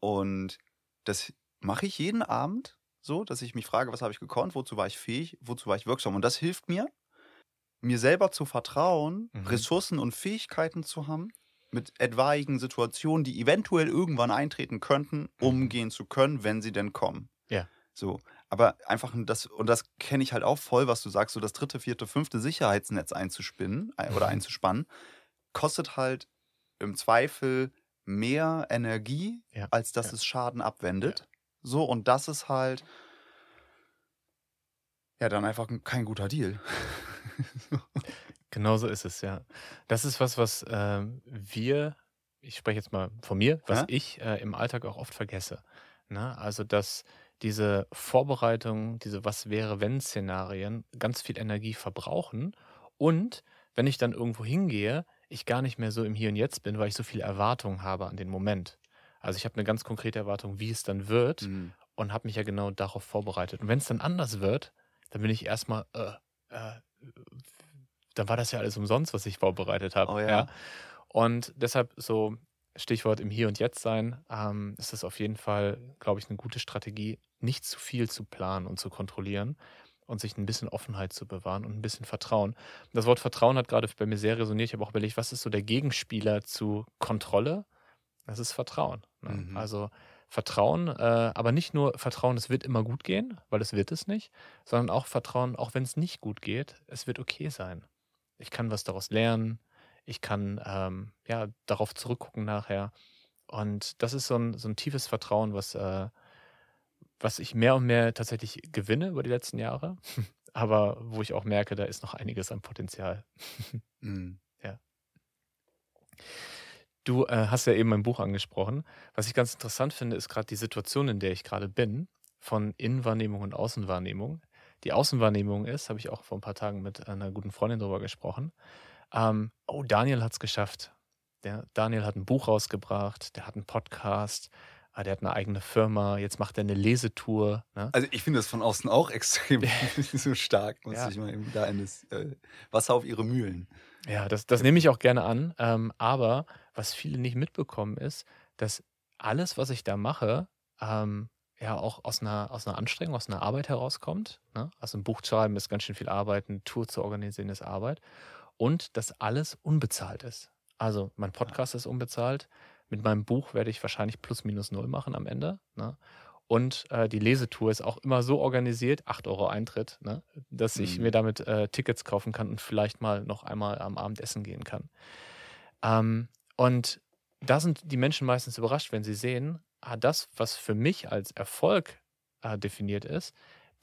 Speaker 1: Und das mache ich jeden Abend so, dass ich mich frage, was habe ich gekonnt, wozu war ich fähig, wozu war ich wirksam. Und das hilft mir, mir selber zu vertrauen,
Speaker 2: Mhm.
Speaker 1: Ressourcen und Fähigkeiten zu haben, mit etwaigen Situationen, die eventuell irgendwann eintreten könnten,
Speaker 2: Mhm.
Speaker 1: umgehen zu können, wenn sie denn kommen.
Speaker 2: Ja.
Speaker 1: So, Aber einfach das, und das kenne ich halt auch voll, was du sagst, so das dritte, vierte, fünfte Sicherheitsnetz einzuspinnen äh, oder einzuspannen, kostet halt im Zweifel mehr Energie,
Speaker 2: Ja,
Speaker 1: als dass
Speaker 2: ja.
Speaker 1: es Schaden abwendet. So, und das ist halt ja dann einfach kein guter Deal.
Speaker 2: Genau so ist es, ja. Das ist was, was ähm, wir, ich spreche jetzt mal von mir, was
Speaker 1: Ja?
Speaker 2: ich äh, im Alltag auch oft vergesse. Ne? Also, dass diese Vorbereitung, diese Was wäre, wenn Szenarien ganz viel Energie verbrauchen und wenn ich dann irgendwo hingehe, ich gar nicht mehr so im Hier und Jetzt bin, weil ich so viele Erwartungen habe an den Moment. Also ich habe eine ganz konkrete Erwartung, wie es dann wird
Speaker 1: Mhm.
Speaker 2: und habe mich ja genau darauf vorbereitet. Und wenn es dann anders wird, dann bin ich erstmal, äh, äh, dann war das ja alles umsonst, was ich vorbereitet habe.
Speaker 1: Oh ja.
Speaker 2: Und deshalb so Stichwort im Hier und Jetzt sein, ähm, ist das auf jeden Fall, glaube ich, eine gute Strategie, nicht zu viel zu planen und zu kontrollieren und sich ein bisschen Offenheit zu bewahren und ein bisschen Vertrauen. Das Wort Vertrauen hat gerade bei mir sehr resoniert. Ich habe auch überlegt, was ist so der Gegenspieler zu Kontrolle? Das ist Vertrauen. Ne?
Speaker 1: Mhm.
Speaker 2: Also Vertrauen, äh, aber nicht nur Vertrauen, es wird immer gut gehen, weil es wird es nicht, sondern auch Vertrauen, auch wenn es nicht gut geht, es wird okay sein. Ich kann was daraus lernen, ich kann ähm, ja darauf zurückgucken nachher. Und das ist so ein, so ein tiefes Vertrauen, was, äh, was ich mehr und mehr tatsächlich gewinne über die letzten Jahre, aber wo ich auch merke, da ist noch einiges an Potenzial.
Speaker 1: Mhm.
Speaker 2: Du äh, hast ja eben mein Buch angesprochen. Was ich ganz interessant finde, ist gerade die Situation, in der ich gerade bin, von Innenwahrnehmung und Außenwahrnehmung. Die Außenwahrnehmung ist, habe ich auch vor ein paar Tagen mit einer guten Freundin drüber gesprochen. Ähm, oh, Daniel hat es geschafft. Der Daniel hat ein Buch rausgebracht, der hat einen Podcast, ah, der hat eine eigene Firma, jetzt macht er eine Lesetour. Ne?
Speaker 1: Also ich finde das von außen auch extrem so stark, muss
Speaker 2: Ja.
Speaker 1: ich mal eben da in das äh, Wasser auf ihre Mühlen.
Speaker 2: Ja, das, das nehme ich auch gerne an. Ähm, aber was viele nicht mitbekommen ist, dass alles, was ich da mache, ähm, ja auch aus einer, aus einer Anstrengung, aus einer Arbeit herauskommt. Ne? Also ein Buch zu schreiben ist ganz schön viel Arbeit, eine Tour zu organisieren ist Arbeit. Und dass alles unbezahlt ist. Also mein Podcast ist unbezahlt. Mit meinem Buch werde ich wahrscheinlich plus minus null machen am Ende. Ne? Und äh, die Lesetour ist auch immer so organisiert, 8 Euro Eintritt, ne? dass ich
Speaker 1: Mhm.
Speaker 2: mir damit äh, Tickets kaufen kann und vielleicht mal noch einmal am Abend essen gehen kann. Ähm, und da sind die Menschen meistens überrascht, wenn sie sehen, ah, das, was für mich als Erfolg äh, definiert ist,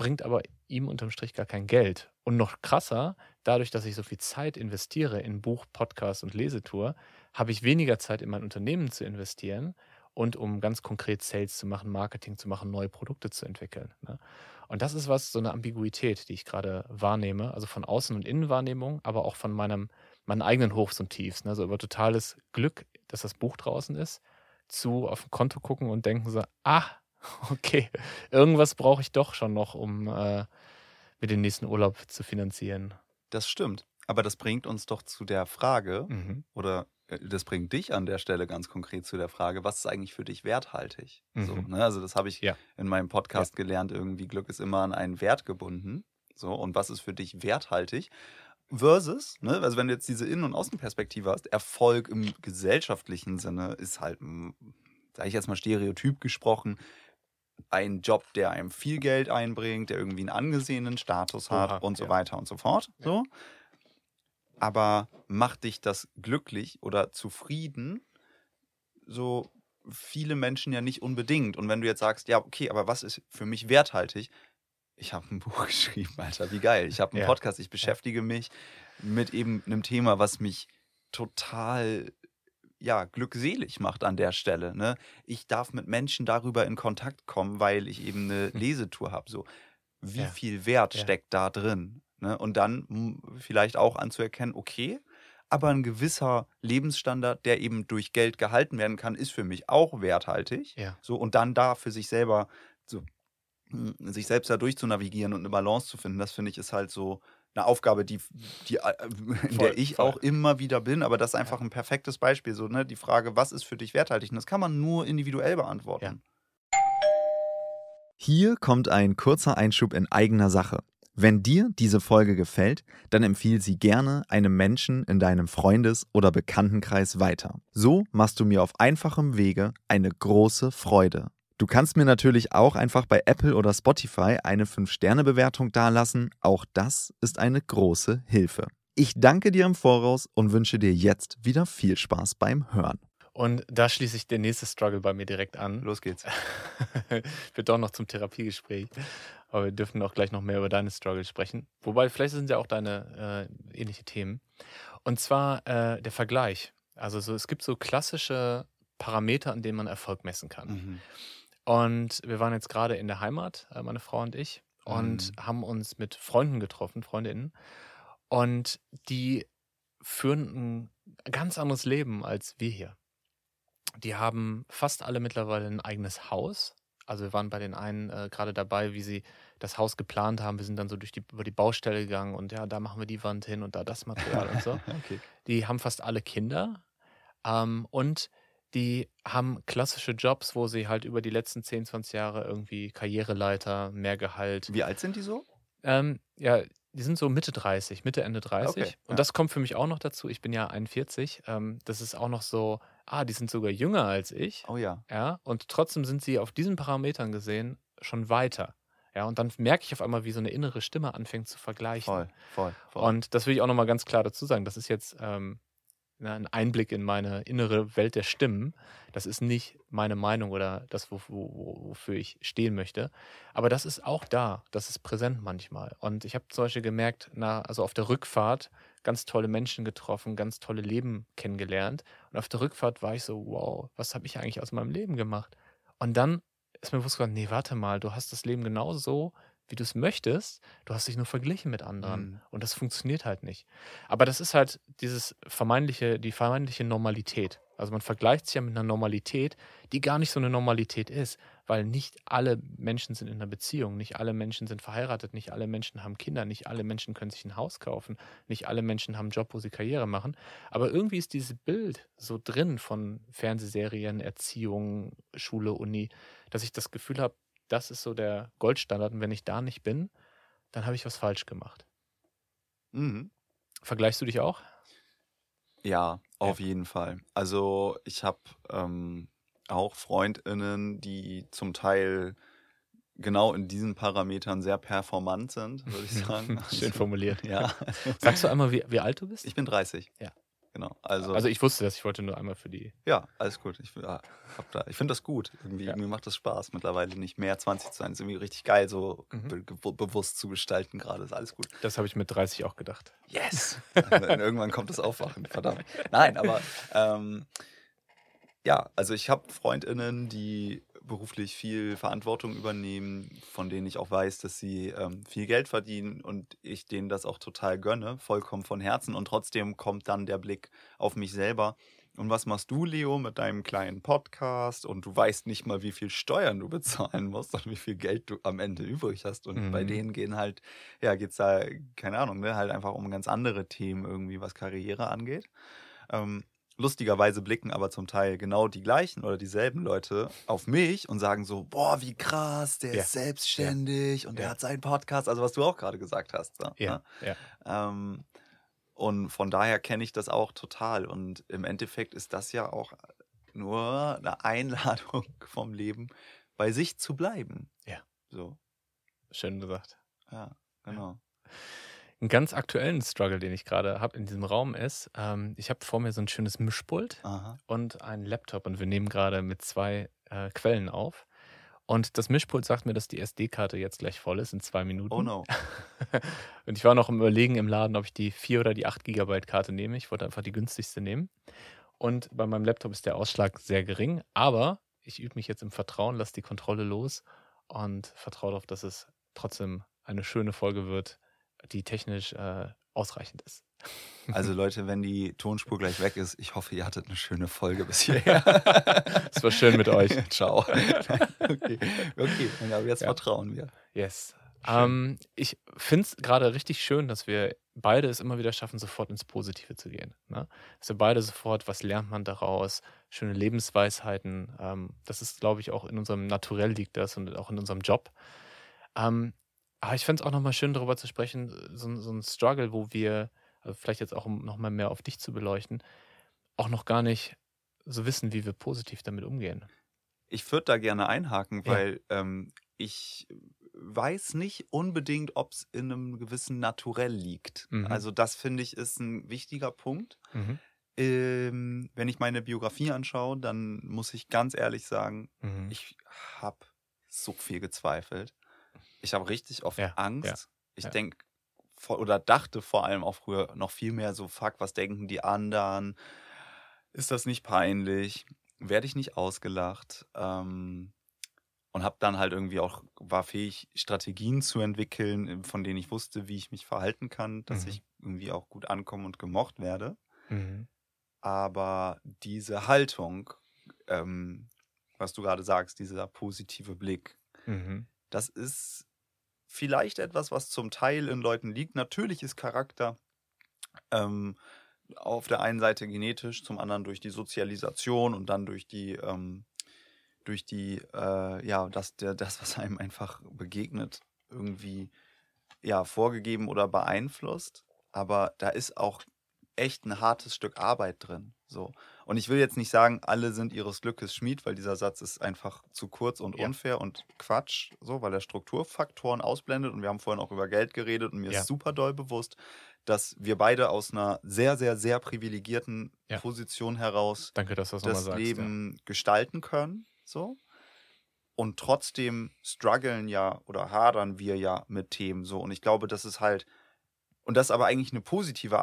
Speaker 2: bringt aber ihm unterm Strich gar kein Geld. Und noch krasser, dadurch, dass ich so viel Zeit investiere in Buch, Podcast und Lesetour, habe ich weniger Zeit in mein Unternehmen zu investieren und um ganz konkret Sales zu machen, Marketing zu machen, neue Produkte zu entwickeln. Ne? Und das ist was, so eine Ambiguität, die ich gerade wahrnehme, also von Außen- und Innenwahrnehmung, aber auch von meinem, meinen eigenen Hochs und Tiefs. Ne? So über totales Glück, dass das Buch draußen ist, zu auf dem Konto gucken und denken so, ah, okay, irgendwas brauche ich doch schon noch, um äh, mir den nächsten Urlaub zu finanzieren.
Speaker 1: Das stimmt. Aber das bringt uns doch zu der Frage,
Speaker 2: Mhm.
Speaker 1: oder äh, das bringt dich an der Stelle ganz konkret zu der Frage, was ist eigentlich für dich werthaltig? So,
Speaker 2: Mhm.
Speaker 1: ne? Also das habe ich
Speaker 2: Ja.
Speaker 1: in meinem Podcast gelernt, irgendwie Glück ist immer an einen Wert gebunden. So, und was ist für dich werthaltig? Versus, ne, also wenn du jetzt diese Innen- und Außenperspektive hast, Erfolg im gesellschaftlichen Sinne ist halt, sage ich jetzt mal stereotyp gesprochen, ein Job, der einem viel Geld einbringt, der irgendwie einen angesehenen Status hat
Speaker 2: Oha,
Speaker 1: und so
Speaker 2: ja.
Speaker 1: weiter und so fort. So. Aber macht dich das glücklich oder zufrieden? So viele Menschen ja nicht unbedingt. Und wenn du jetzt sagst, ja, okay, aber was ist für mich werthaltig? Ich habe ein Buch geschrieben, Alter, wie geil. Ich habe einen
Speaker 2: Ja.
Speaker 1: Podcast, ich beschäftige mich mit eben einem Thema, was mich total ja, glückselig macht an der Stelle. Ne? Ich darf mit Menschen darüber in Kontakt kommen, weil ich eben eine Lesetour habe. So, wie
Speaker 2: Ja.
Speaker 1: viel Wert
Speaker 2: Ja.
Speaker 1: steckt da drin? Ne? Und dann mm, vielleicht auch anzuerkennen, okay, aber ein gewisser Lebensstandard, der eben durch Geld gehalten werden kann, ist für mich auch werthaltig.
Speaker 2: Ja.
Speaker 1: So, und dann da für sich selber so, mm, sich selbst da durchzunavigieren und eine Balance zu finden, das finde ich ist halt so eine Aufgabe, die, die äh, in
Speaker 2: Voll,
Speaker 1: der ich
Speaker 2: voll.
Speaker 1: auch immer wieder bin, aber das ist einfach ein perfektes Beispiel. So, ne? Die Frage, was ist für dich werthaltig? Und das kann man nur individuell beantworten.
Speaker 3: Hier kommt ein kurzer Einschub in eigener Sache. Wenn dir diese Folge gefällt, dann empfiehl sie gerne einem Menschen in deinem Freundes- oder Bekanntenkreis weiter. So machst du mir auf einfachem Wege eine große Freude.
Speaker 1: Du kannst mir natürlich auch einfach bei Apple oder Spotify eine 5-Sterne-Bewertung dalassen. Auch das ist eine große Hilfe. Ich danke dir im Voraus und wünsche dir jetzt wieder viel Spaß beim Hören.
Speaker 2: Und da schließe ich den nächsten Struggle bei mir direkt an.
Speaker 1: Los geht's.
Speaker 2: Wird doch noch zum Therapiegespräch. Aber wir dürfen auch gleich noch mehr über deine Struggle sprechen. Wobei, vielleicht sind ja auch deine äh, ähnliche Themen. Und zwar äh, der Vergleich. Also so, es gibt so klassische Parameter, an denen man Erfolg messen kann.
Speaker 1: Mhm.
Speaker 2: Und wir waren jetzt gerade in der Heimat, äh, meine Frau und ich, und
Speaker 1: Mhm.
Speaker 2: haben uns mit Freunden getroffen, Freundinnen. Und die führen ein ganz anderes Leben als wir hier. Die haben fast alle mittlerweile ein eigenes Haus. Also wir waren bei den einen äh, gerade dabei, wie sie das Haus geplant haben. Wir sind dann so durch die, über die Baustelle gegangen und ja, da machen wir die Wand hin und da das Material und so.
Speaker 1: Okay.
Speaker 2: Die haben fast alle Kinder ähm, und die haben klassische Jobs, wo sie halt über die letzten 10, 20 Jahre irgendwie Karriereleiter, mehr Gehalt.
Speaker 1: Wie alt sind die so?
Speaker 2: Ähm, ja, die sind so Mitte 30, Mitte, Ende 30.
Speaker 1: Okay, ja.
Speaker 2: Und das kommt für mich auch noch dazu. Ich bin ja 41. Ähm, das ist auch noch so, ah, die sind sogar jünger als ich.
Speaker 1: Oh ja.
Speaker 2: Ja, und trotzdem sind sie auf diesen Parametern gesehen schon weiter. Ja, und dann merke ich auf einmal, wie so eine innere Stimme anfängt zu vergleichen.
Speaker 1: Voll, voll, voll.
Speaker 2: Und das will ich auch nochmal ganz klar dazu sagen. Das ist jetzt ähm, na, ein Einblick in meine innere Welt der Stimmen. Das ist nicht meine Meinung oder das, wo, wo, wofür ich stehen möchte. Aber das ist auch da. Das ist präsent manchmal. Und ich habe zum Beispiel gemerkt, na, also auf der Rückfahrt ganz tolle Menschen getroffen, ganz tolle Leben kennengelernt. Und auf der Rückfahrt war ich so, wow, was habe ich eigentlich aus meinem Leben gemacht? Und dann ist mir bewusst geworden, nee, warte mal, du hast das Leben genauso so, wie du es möchtest. Du hast dich nur verglichen mit anderen.
Speaker 1: Mhm.
Speaker 2: Und das funktioniert halt nicht. Aber das ist halt dieses vermeintliche, die vermeintliche Normalität. Also man vergleicht sich ja mit einer Normalität, die gar nicht so eine Normalität ist, weil nicht alle Menschen sind in einer Beziehung, nicht alle Menschen sind verheiratet, nicht alle Menschen haben Kinder, nicht alle Menschen können sich ein Haus kaufen, nicht alle Menschen haben einen Job, wo sie Karriere machen. Aber irgendwie ist dieses Bild so drin von Fernsehserien, Erziehung, Schule, Uni, dass ich das Gefühl habe, das ist so der Goldstandard. Und wenn ich da nicht bin, dann habe ich was falsch gemacht.
Speaker 1: Mhm.
Speaker 2: Vergleichst du dich auch?
Speaker 1: Ja, auf jeden Fall. Also ich habe ähm, auch Freundinnen, die zum Teil genau in diesen Parametern sehr performant sind, würde ich sagen.
Speaker 2: Schön formuliert.
Speaker 1: Ja.
Speaker 2: Sagst du einmal, wie, wie alt du bist?
Speaker 1: Ich bin 30.
Speaker 2: Ja.
Speaker 1: Genau. Also,
Speaker 2: Also ich wusste das, ich wollte nur einmal für die.
Speaker 1: ja, alles gut. Ich, ja, da- ich finde das gut. Irgendwie,
Speaker 2: Ja.
Speaker 1: Mir macht das Spaß, mittlerweile nicht mehr 20 zu sein. Ist irgendwie richtig geil, so
Speaker 2: Mhm.
Speaker 1: be be bewusst zu gestalten gerade. Ist alles gut.
Speaker 2: Das habe ich mit 30 auch gedacht.
Speaker 1: Yes! Irgendwann kommt das Aufwachen, verdammt. Nein, aber ähm, ja, also ich habe FreundInnen, die beruflich viel Verantwortung übernehmen, von denen ich auch weiß, dass sie ähm, viel Geld verdienen und ich denen das auch total gönne, vollkommen von Herzen. Und trotzdem kommt dann der Blick auf mich selber. Und was machst du, Leo, mit deinem kleinen Podcast? Und du weißt nicht mal, wie viel Steuern du bezahlen musst und wie viel Geld du am Ende übrig hast. Und bei
Speaker 2: Mhm.
Speaker 1: denen gehen halt, ja, geht's da, keine Ahnung, ne, halt einfach um ganz andere Themen irgendwie, was Karriere angeht. Ähm, lustigerweise blicken aber zum Teil genau die gleichen oder dieselben Leute auf mich und sagen so, boah, wie krass, der
Speaker 2: Ja.
Speaker 1: ist selbstständig und der
Speaker 2: Ja.
Speaker 1: hat seinen Podcast, also was du auch gerade gesagt hast.
Speaker 2: Ja,
Speaker 1: ne?
Speaker 2: ja.
Speaker 1: Ähm, und von daher kenne ich das auch total. Und im Endeffekt ist das ja auch nur eine Einladung vom Leben, bei sich zu bleiben.
Speaker 2: Ja.
Speaker 1: So,
Speaker 2: Schön gesagt.
Speaker 1: ja, genau.
Speaker 2: Einen ganz aktuellen Struggle, den ich gerade habe in diesem Raum ist, ähm, ich habe vor mir so ein schönes Mischpult
Speaker 1: Aha.
Speaker 2: und einen Laptop und wir nehmen gerade mit zwei äh, Quellen auf. Und das Mischpult sagt mir, dass die SD-Karte jetzt gleich voll ist in zwei Minuten.
Speaker 1: Oh no.
Speaker 2: Und ich war noch im Überlegen im Laden, ob ich die 4 oder die 8 Gigabyte Karte nehme. Ich wollte einfach die günstigste nehmen. Und bei meinem Laptop ist der Ausschlag sehr gering. Aber ich übe mich jetzt im Vertrauen, lasse die Kontrolle los und vertraue darauf, dass es trotzdem eine schöne Folge wird, die technisch äh, ausreichend ist.
Speaker 1: Also Leute, wenn die Tonspur gleich weg ist, ich hoffe, ihr hattet eine schöne Folge bis hierher.
Speaker 2: Es war schön mit euch.
Speaker 1: Ciao. okay, okay. Aber jetzt
Speaker 2: Ja.
Speaker 1: vertrauen wir.
Speaker 2: Yes. Ähm, ich finde es gerade richtig schön, dass wir beide es immer wieder schaffen, sofort ins Positive zu gehen. Ne? Dass wir beide sofort, was lernt man daraus? Schöne Lebensweisheiten. Ähm, das ist, glaube ich, auch in unserem Naturell liegt das und auch in unserem Job. Ähm, aber ich fände es auch nochmal schön, darüber zu sprechen, so, so ein Struggle, wo wir, also vielleicht jetzt auch, um nochmal mehr auf dich zu beleuchten, auch noch gar nicht so wissen, wie wir positiv damit umgehen.
Speaker 1: Ich würde da gerne einhaken,
Speaker 2: Ja.
Speaker 1: weil ähm, ich weiß nicht unbedingt, ob es in einem gewissen Naturell liegt.
Speaker 2: Mhm.
Speaker 1: Also das finde ich ist ein wichtiger Punkt.
Speaker 2: Mhm.
Speaker 1: Ähm, wenn ich meine Biografie anschaue, dann muss ich ganz ehrlich sagen,
Speaker 2: Mhm.
Speaker 1: ich habe so viel gezweifelt. Ich habe richtig oft
Speaker 2: Ja,
Speaker 1: Angst. ich denke oder dachte vor allem auch früher noch viel mehr so, fuck, was denken die anderen? Ist das nicht peinlich? Werde ich nicht ausgelacht? Ähm, und habe dann halt irgendwie auch, war fähig, Strategien zu entwickeln, von denen ich wusste, wie ich mich verhalten kann, dass
Speaker 2: Mhm.
Speaker 1: ich irgendwie auch gut ankomme und gemocht werde.
Speaker 2: Mhm.
Speaker 1: Aber diese Haltung, ähm, was du gerade sagst, dieser positive Blick,
Speaker 2: Mhm.
Speaker 1: das ist vielleicht etwas, was zum Teil in Leuten liegt. Natürlich ist Charakter ähm, auf der einen Seite genetisch, zum anderen durch die Sozialisation und dann durch die, ähm, durch die, äh, ja, das, der, das, was einem einfach begegnet, irgendwie ja, vorgegeben oder beeinflusst. Aber da ist auch echt ein hartes Stück Arbeit drin. So. Und ich will jetzt nicht sagen, alle sind ihres Glückes Schmied, weil dieser Satz ist einfach zu kurz und
Speaker 2: Ja.
Speaker 1: unfair und Quatsch, so, weil er Strukturfaktoren ausblendet. Und wir haben vorhin auch über Geld geredet und mir
Speaker 2: Ja.
Speaker 1: ist super doll bewusst, dass wir beide aus einer sehr, sehr, sehr privilegierten
Speaker 2: Ja.
Speaker 1: Position heraus
Speaker 2: Danke, das sagst.
Speaker 1: Leben gestalten können. So. Und trotzdem strugglen ja oder hadern wir ja mit Themen so. Und ich glaube, das ist halt, und das ist aber eigentlich eine positive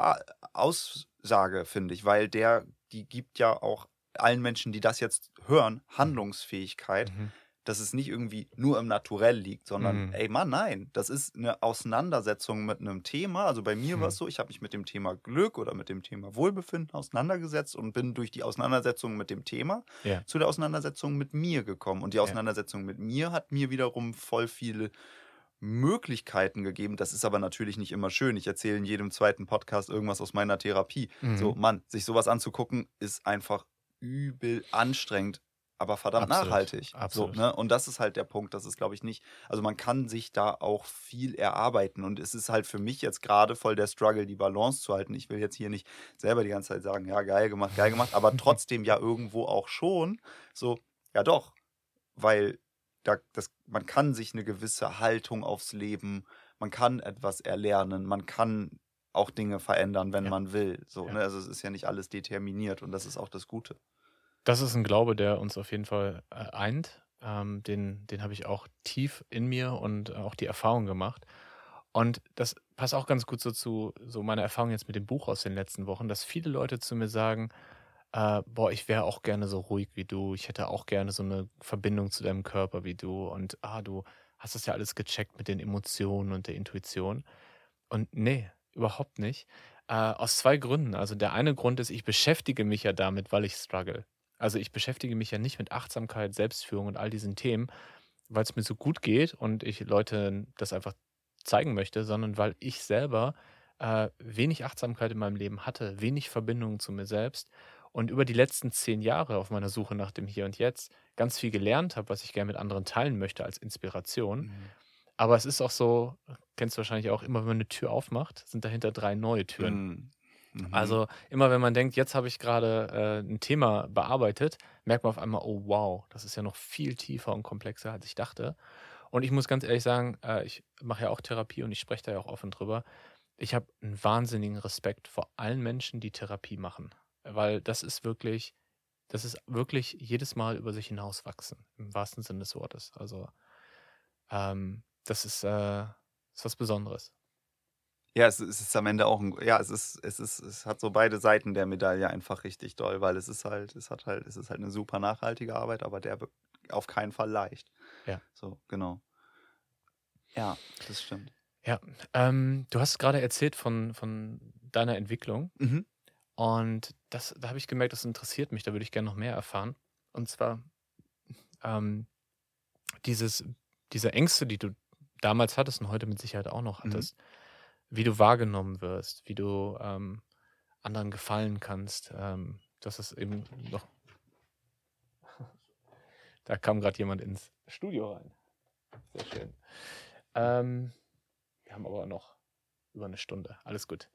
Speaker 1: Aussage, finde ich, weil der, die gibt ja auch allen Menschen, die das jetzt hören, Handlungsfähigkeit,
Speaker 2: ja. Mhm.
Speaker 1: dass es nicht irgendwie nur im Naturell liegt, sondern,
Speaker 2: Mhm.
Speaker 1: ey Mann, nein, das ist eine Auseinandersetzung mit einem Thema. Also bei mir
Speaker 2: Mhm.
Speaker 1: war es so, ich habe mich mit dem Thema Glück oder mit dem Thema Wohlbefinden auseinandergesetzt und bin durch die Auseinandersetzung mit dem Thema
Speaker 2: Ja.
Speaker 1: zu der Auseinandersetzung mit mir gekommen. Und die
Speaker 2: Ja.
Speaker 1: Auseinandersetzung mit mir hat mir wiederum voll viele Möglichkeiten gegeben. Das ist aber natürlich nicht immer schön. Ich erzähle in jedem zweiten Podcast irgendwas aus meiner Therapie.
Speaker 2: Mhm.
Speaker 1: So, Mann, sich sowas anzugucken, ist einfach übel anstrengend, aber verdammt
Speaker 2: Absolut,
Speaker 1: nachhaltig.
Speaker 2: absolut.
Speaker 1: So, ne? Und das ist halt der Punkt, das ist, glaube ich, nicht. Also man kann sich da auch viel erarbeiten. Und es ist halt für mich jetzt gerade voll der Struggle, die Balance zu halten. Ich will jetzt hier nicht selber die ganze Zeit sagen, ja, geil gemacht, geil gemacht, aber trotzdem ja irgendwo auch schon. So, ja doch. Weil da, das, man kann sich eine gewisse Haltung aufs Leben, man kann etwas erlernen, man kann auch Dinge verändern, wenn
Speaker 2: Ja.
Speaker 1: man will. So,
Speaker 2: Ja.
Speaker 1: ne? Also es ist ja nicht alles determiniert und das ist auch das Gute.
Speaker 2: Das ist ein Glaube, der uns auf jeden Fall äh, eint. Ähm, den den habe ich auch tief in mir und äh, auch die Erfahrung gemacht. Und das passt auch ganz gut so zu so meiner Erfahrung jetzt mit dem Buch aus den letzten Wochen, dass viele Leute zu mir sagen, äh, boah, ich wäre auch gerne so ruhig wie du, ich hätte auch gerne so eine Verbindung zu deinem Körper wie du und ah, du hast das ja alles gecheckt mit den Emotionen und der Intuition. Und nee, überhaupt nicht. Äh, aus zwei Gründen. Also der eine Grund ist, ich beschäftige mich ja damit, weil ich struggle. Also ich beschäftige mich ja nicht mit Achtsamkeit, Selbstführung und all diesen Themen, weil es mir so gut geht und ich Leute das einfach zeigen möchte, sondern weil ich selber äh, wenig Achtsamkeit in meinem Leben hatte, wenig Verbindung zu mir selbst und über die letzten zehn Jahre auf meiner Suche nach dem Hier und Jetzt ganz viel gelernt habe, was ich gerne mit anderen teilen möchte als Inspiration. Aber es ist auch so, kennst du wahrscheinlich auch, immer wenn man eine Tür aufmacht, sind dahinter drei neue Türen.
Speaker 1: Mhm. Mhm.
Speaker 2: Also immer wenn man denkt, jetzt habe ich gerade äh, ein Thema bearbeitet, merkt man auf einmal, oh wow, das ist ja noch viel tiefer und komplexer, als ich dachte. Und ich muss ganz ehrlich sagen, äh, ich mache ja auch Therapie und ich spreche da ja auch offen drüber. Ich habe einen wahnsinnigen Respekt vor allen Menschen, die Therapie machen. Weil das ist wirklich, das ist wirklich jedes Mal über sich hinauswachsen, im wahrsten Sinne des Wortes. Also ähm, das ist, äh, ist was Besonderes.
Speaker 1: Ja, es, es ist am Ende auch ein, ja, es ist, es ist, es hat so beide Seiten der Medaille einfach richtig doll, weil es ist halt, es hat halt, es ist halt eine super nachhaltige Arbeit, aber der wird auf keinen Fall leicht.
Speaker 2: Ja.
Speaker 1: So, genau. Ja, das stimmt.
Speaker 2: Ja, ähm, du hast gerade erzählt von, von deiner Entwicklung
Speaker 1: Mhm.
Speaker 2: Und das, da habe ich gemerkt, das interessiert mich, da würde ich gerne noch mehr erfahren. Und zwar ähm, dieses, diese Ängste, die du damals hattest und heute mit Sicherheit auch noch
Speaker 1: Mhm.
Speaker 2: hattest, wie du wahrgenommen wirst, wie du ähm, anderen gefallen kannst. Ähm, das ist eben noch. Da kam gerade jemand ins Studio rein. Sehr schön. Ähm, wir haben aber noch über eine Stunde. Alles gut.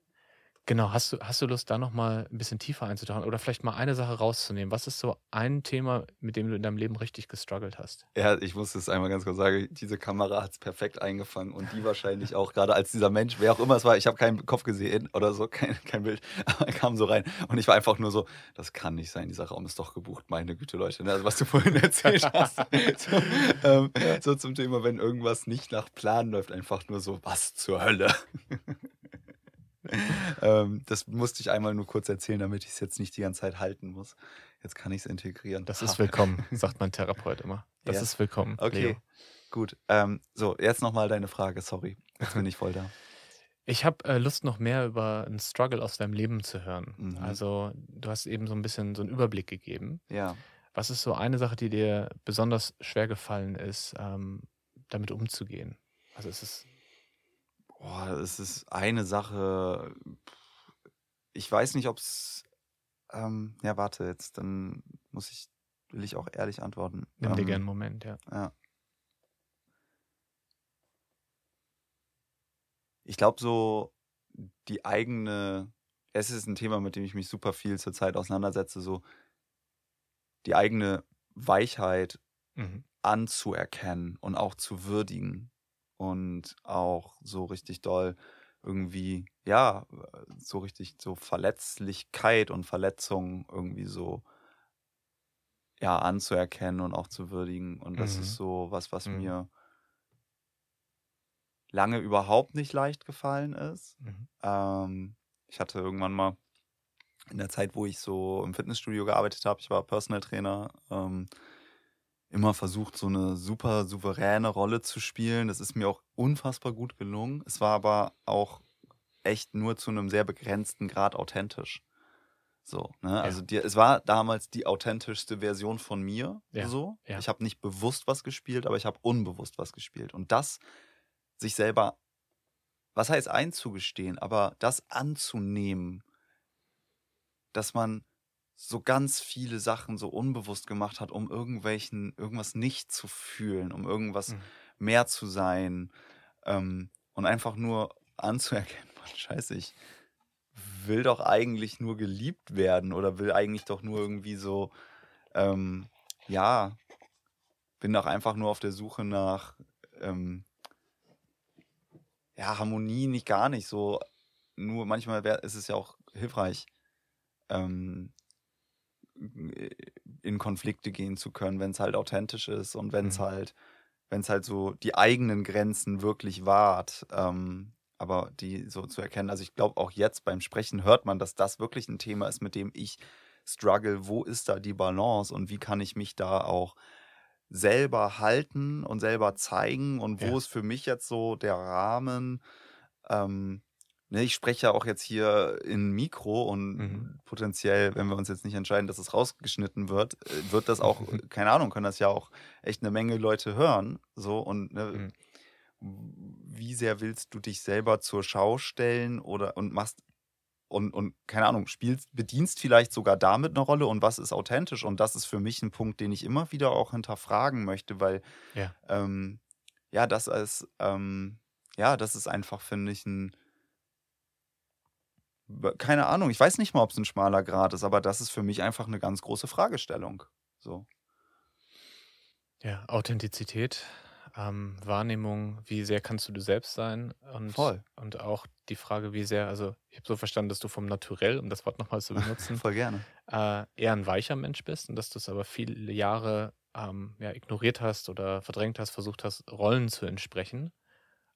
Speaker 2: Genau, hast du, hast du Lust, da nochmal ein bisschen tiefer einzutauchen oder vielleicht mal eine Sache rauszunehmen? Was ist so ein Thema, mit dem du in deinem Leben richtig gestruggelt hast?
Speaker 1: Ja, ich muss es einmal ganz kurz sagen, diese Kamera hat es perfekt eingefangen und die wahrscheinlich auch, gerade als dieser Mensch, wer auch immer es war, ich habe keinen Kopf gesehen oder so, kein, kein Bild, aber er kam so rein und ich war einfach nur so, das kann nicht sein, dieser Raum ist doch gebucht, meine Güte, Leute, ne? also was du vorhin erzählt hast. so, ähm, so zum Thema, wenn irgendwas nicht nach Plan läuft, einfach nur so, was zur Hölle. ähm, das musste ich einmal nur kurz erzählen, damit ich es jetzt nicht die ganze Zeit halten muss. Jetzt kann ich es integrieren.
Speaker 2: Das ist willkommen, sagt mein Therapeut immer. Das
Speaker 1: Ja.
Speaker 2: ist willkommen.
Speaker 1: Okay,
Speaker 2: Leo.
Speaker 1: gut. Ähm, so, jetzt nochmal deine Frage, sorry. Jetzt bin ich voll da.
Speaker 2: Ich habe äh, Lust, noch mehr über einen Struggle aus deinem Leben zu hören.
Speaker 1: Mhm.
Speaker 2: Also, du hast eben so ein bisschen so einen Überblick gegeben.
Speaker 1: Ja.
Speaker 2: Was ist so eine Sache, die dir besonders schwer gefallen ist, ähm, damit umzugehen? Also, es ist.
Speaker 1: Boah, es ist eine Sache. Ich weiß nicht, ob es. Ähm, ja, warte, jetzt, dann muss ich, will ich auch ehrlich antworten.
Speaker 2: Nimm dir
Speaker 1: Ähm,
Speaker 2: gerne einen Moment, ja.
Speaker 1: Ja. Ich glaube, so die eigene, es ist ein Thema, mit dem ich mich super viel zurzeit auseinandersetze, so die eigene Weichheit
Speaker 2: Mhm.
Speaker 1: anzuerkennen und auch zu würdigen und auch so richtig doll irgendwie, ja, so richtig so Verletzlichkeit und Verletzung irgendwie so ja anzuerkennen und auch zu würdigen und das
Speaker 2: Mhm.
Speaker 1: ist so was, was
Speaker 2: Mhm.
Speaker 1: mir lange überhaupt nicht leicht gefallen ist.
Speaker 2: Mhm.
Speaker 1: Ähm, ich hatte irgendwann mal in der Zeit, wo ich so im Fitnessstudio gearbeitet habe, ich war Personal Trainer, ähm, immer versucht, so eine super souveräne Rolle zu spielen. Das ist mir auch unfassbar gut gelungen. Es war aber auch echt nur zu einem sehr begrenzten Grad authentisch. So, ne? Also die, es war damals die authentischste Version von mir.
Speaker 2: Ja,
Speaker 1: So.
Speaker 2: ja.
Speaker 1: Ich habe nicht bewusst was gespielt, aber ich habe unbewusst was gespielt. Und das sich selber, was heißt einzugestehen, aber das anzunehmen, dass man so ganz viele Sachen so unbewusst gemacht hat, um irgendwelchen, irgendwas nicht zu fühlen, um irgendwas
Speaker 2: Mhm.
Speaker 1: mehr zu sein ähm, und einfach nur anzuerkennen, Mann, scheiße, ich will doch eigentlich nur geliebt werden oder will eigentlich doch nur irgendwie so, ähm, ja, bin doch einfach nur auf der Suche nach, ähm, ja, Harmonie nicht gar nicht so. Nur manchmal wär, ist es ja auch hilfreich, ähm, in Konflikte gehen zu können, wenn es halt authentisch ist und wenn es
Speaker 2: Mhm.
Speaker 1: halt, wenn es halt so die eigenen Grenzen wirklich wahrt, ähm, aber die so zu erkennen. Also ich glaube auch jetzt beim Sprechen hört man, dass das wirklich ein Thema ist, mit dem ich struggle. Wo ist da die Balance und wie kann ich mich da auch selber halten und selber zeigen und wo
Speaker 2: Ja.
Speaker 1: ist für mich jetzt so der Rahmen? Ähm, ne, ich spreche ja auch jetzt hier in Mikro und
Speaker 2: Mhm.
Speaker 1: potenziell, wenn wir uns jetzt nicht entscheiden, dass es rausgeschnitten wird, äh, wird das auch, keine Ahnung, können das ja auch echt eine Menge Leute hören. So und ne, wie sehr willst du dich selber zur Schau stellen oder und machst und, und keine Ahnung, spielst, bedienst vielleicht sogar damit eine Rolle und was ist authentisch? Und das ist für mich ein Punkt, den ich immer wieder auch hinterfragen möchte, weil
Speaker 2: Ja.
Speaker 1: ähm, ja, das ist, ähm, ja, das ist einfach, finde ich, ein keine Ahnung, ich weiß nicht mal, ob es ein schmaler Grad ist, aber das ist für mich einfach eine ganz große Fragestellung. So.
Speaker 2: Ja, Authentizität, ähm, Wahrnehmung, wie sehr kannst du du selbst sein und,
Speaker 1: Voll.
Speaker 2: und auch die Frage, wie sehr, also ich habe so verstanden, dass du vom Naturell, um das Wort nochmal zu benutzen,
Speaker 1: Voll gerne.
Speaker 2: äh, eher ein weicher Mensch bist und dass du es aber viele Jahre ähm, ja, ignoriert hast oder verdrängt hast, versucht hast, Rollen zu entsprechen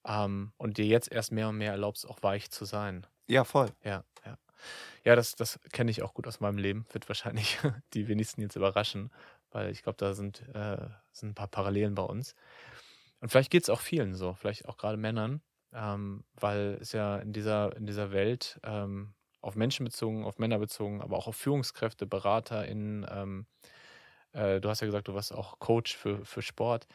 Speaker 2: ähm, und dir jetzt erst mehr und mehr erlaubst, auch weich zu sein.
Speaker 1: Ja, voll.
Speaker 2: Ja, ja. Ja, das, das kenne ich auch gut aus meinem Leben. Wird wahrscheinlich die wenigsten jetzt überraschen, weil ich glaube, da sind, äh, sind ein paar Parallelen bei uns. Und vielleicht geht es auch vielen so, vielleicht auch gerade Männern, ähm, weil es ja in dieser, in dieser Welt ähm, auf Menschen bezogen, auf Männer bezogen, aber auch auf Führungskräfte, BeraterInnen, ähm, äh, du hast ja gesagt, du warst auch Coach für, für Sport.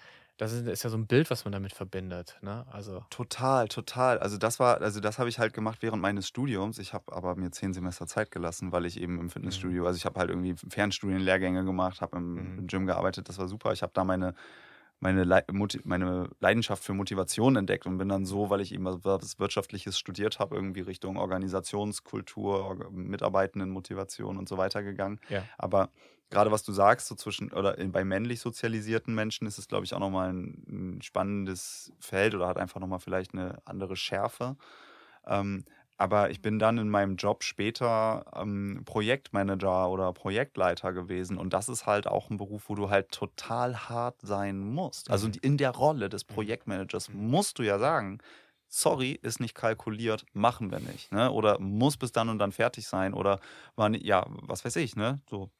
Speaker 2: Das ist, ist ja so ein Bild, was man damit verbindet. Ne? Also,
Speaker 1: Total, total. Also das war, also das habe ich halt gemacht während meines Studiums. Ich habe aber mir zehn Semester Zeit gelassen, weil ich eben im Fitnessstudio,
Speaker 2: Mhm.
Speaker 1: also ich habe halt irgendwie Fernstudienlehrgänge gemacht, habe im,
Speaker 2: Mhm.
Speaker 1: im Gym gearbeitet, das war super. Ich habe da meine, meine, Le meine Leidenschaft für Motivation entdeckt und bin dann so, weil ich eben was Wirtschaftliches studiert habe, irgendwie Richtung Organisationskultur, Mitarbeitendenmotivation und so weiter gegangen.
Speaker 2: Ja.
Speaker 1: Aber gerade was du sagst, so zwischen oder bei männlich sozialisierten Menschen ist es, glaube ich, auch nochmal ein, ein spannendes Feld oder hat einfach nochmal vielleicht eine andere Schärfe. Ähm, aber ich bin dann in meinem Job später ähm, Projektmanager oder Projektleiter gewesen. Und das ist halt auch ein Beruf, wo du halt total hart sein musst. Also
Speaker 2: Mhm.
Speaker 1: in der Rolle des
Speaker 2: Mhm.
Speaker 1: Projektmanagers
Speaker 2: Mhm.
Speaker 1: musst du ja sagen, sorry, ist nicht kalkuliert, machen wir nicht. Ne? Oder muss bis dann und dann fertig sein. Oder war nicht, ja, was weiß ich, ne? So.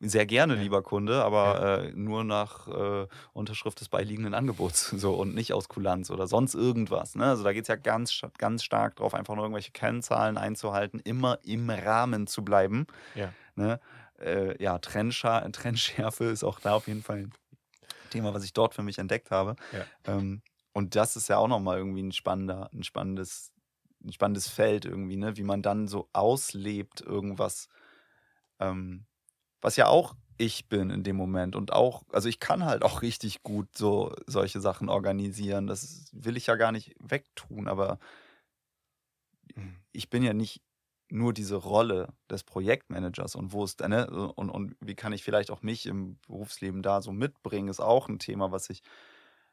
Speaker 1: Sehr gerne,
Speaker 2: Ja.
Speaker 1: lieber Kunde, aber äh, nur nach äh, Unterschrift des beiliegenden Angebots so und nicht aus Kulanz oder sonst irgendwas. Ne? Also da geht es ja ganz, ganz stark drauf, einfach nur irgendwelche Kennzahlen einzuhalten, immer im Rahmen zu bleiben.
Speaker 2: Ja.
Speaker 1: Ne? Äh, ja, Trennscha Trennschärfe ist auch da auf jeden Fall ein Thema, was ich dort für mich entdeckt habe.
Speaker 2: Ja.
Speaker 1: Ähm, und das ist ja auch nochmal irgendwie ein spannender, ein spannendes, ein spannendes Feld irgendwie, ne? wie man dann so auslebt, irgendwas, ähm, was ja auch ich bin in dem Moment und auch, also ich kann halt auch richtig gut so solche Sachen organisieren. Das will ich ja gar nicht wegtun, aber ich bin ja nicht nur diese Rolle des Projektmanagers und wo ist ne, und, und wie kann ich vielleicht auch mich im Berufsleben da so mitbringen, ist auch ein Thema, was ich,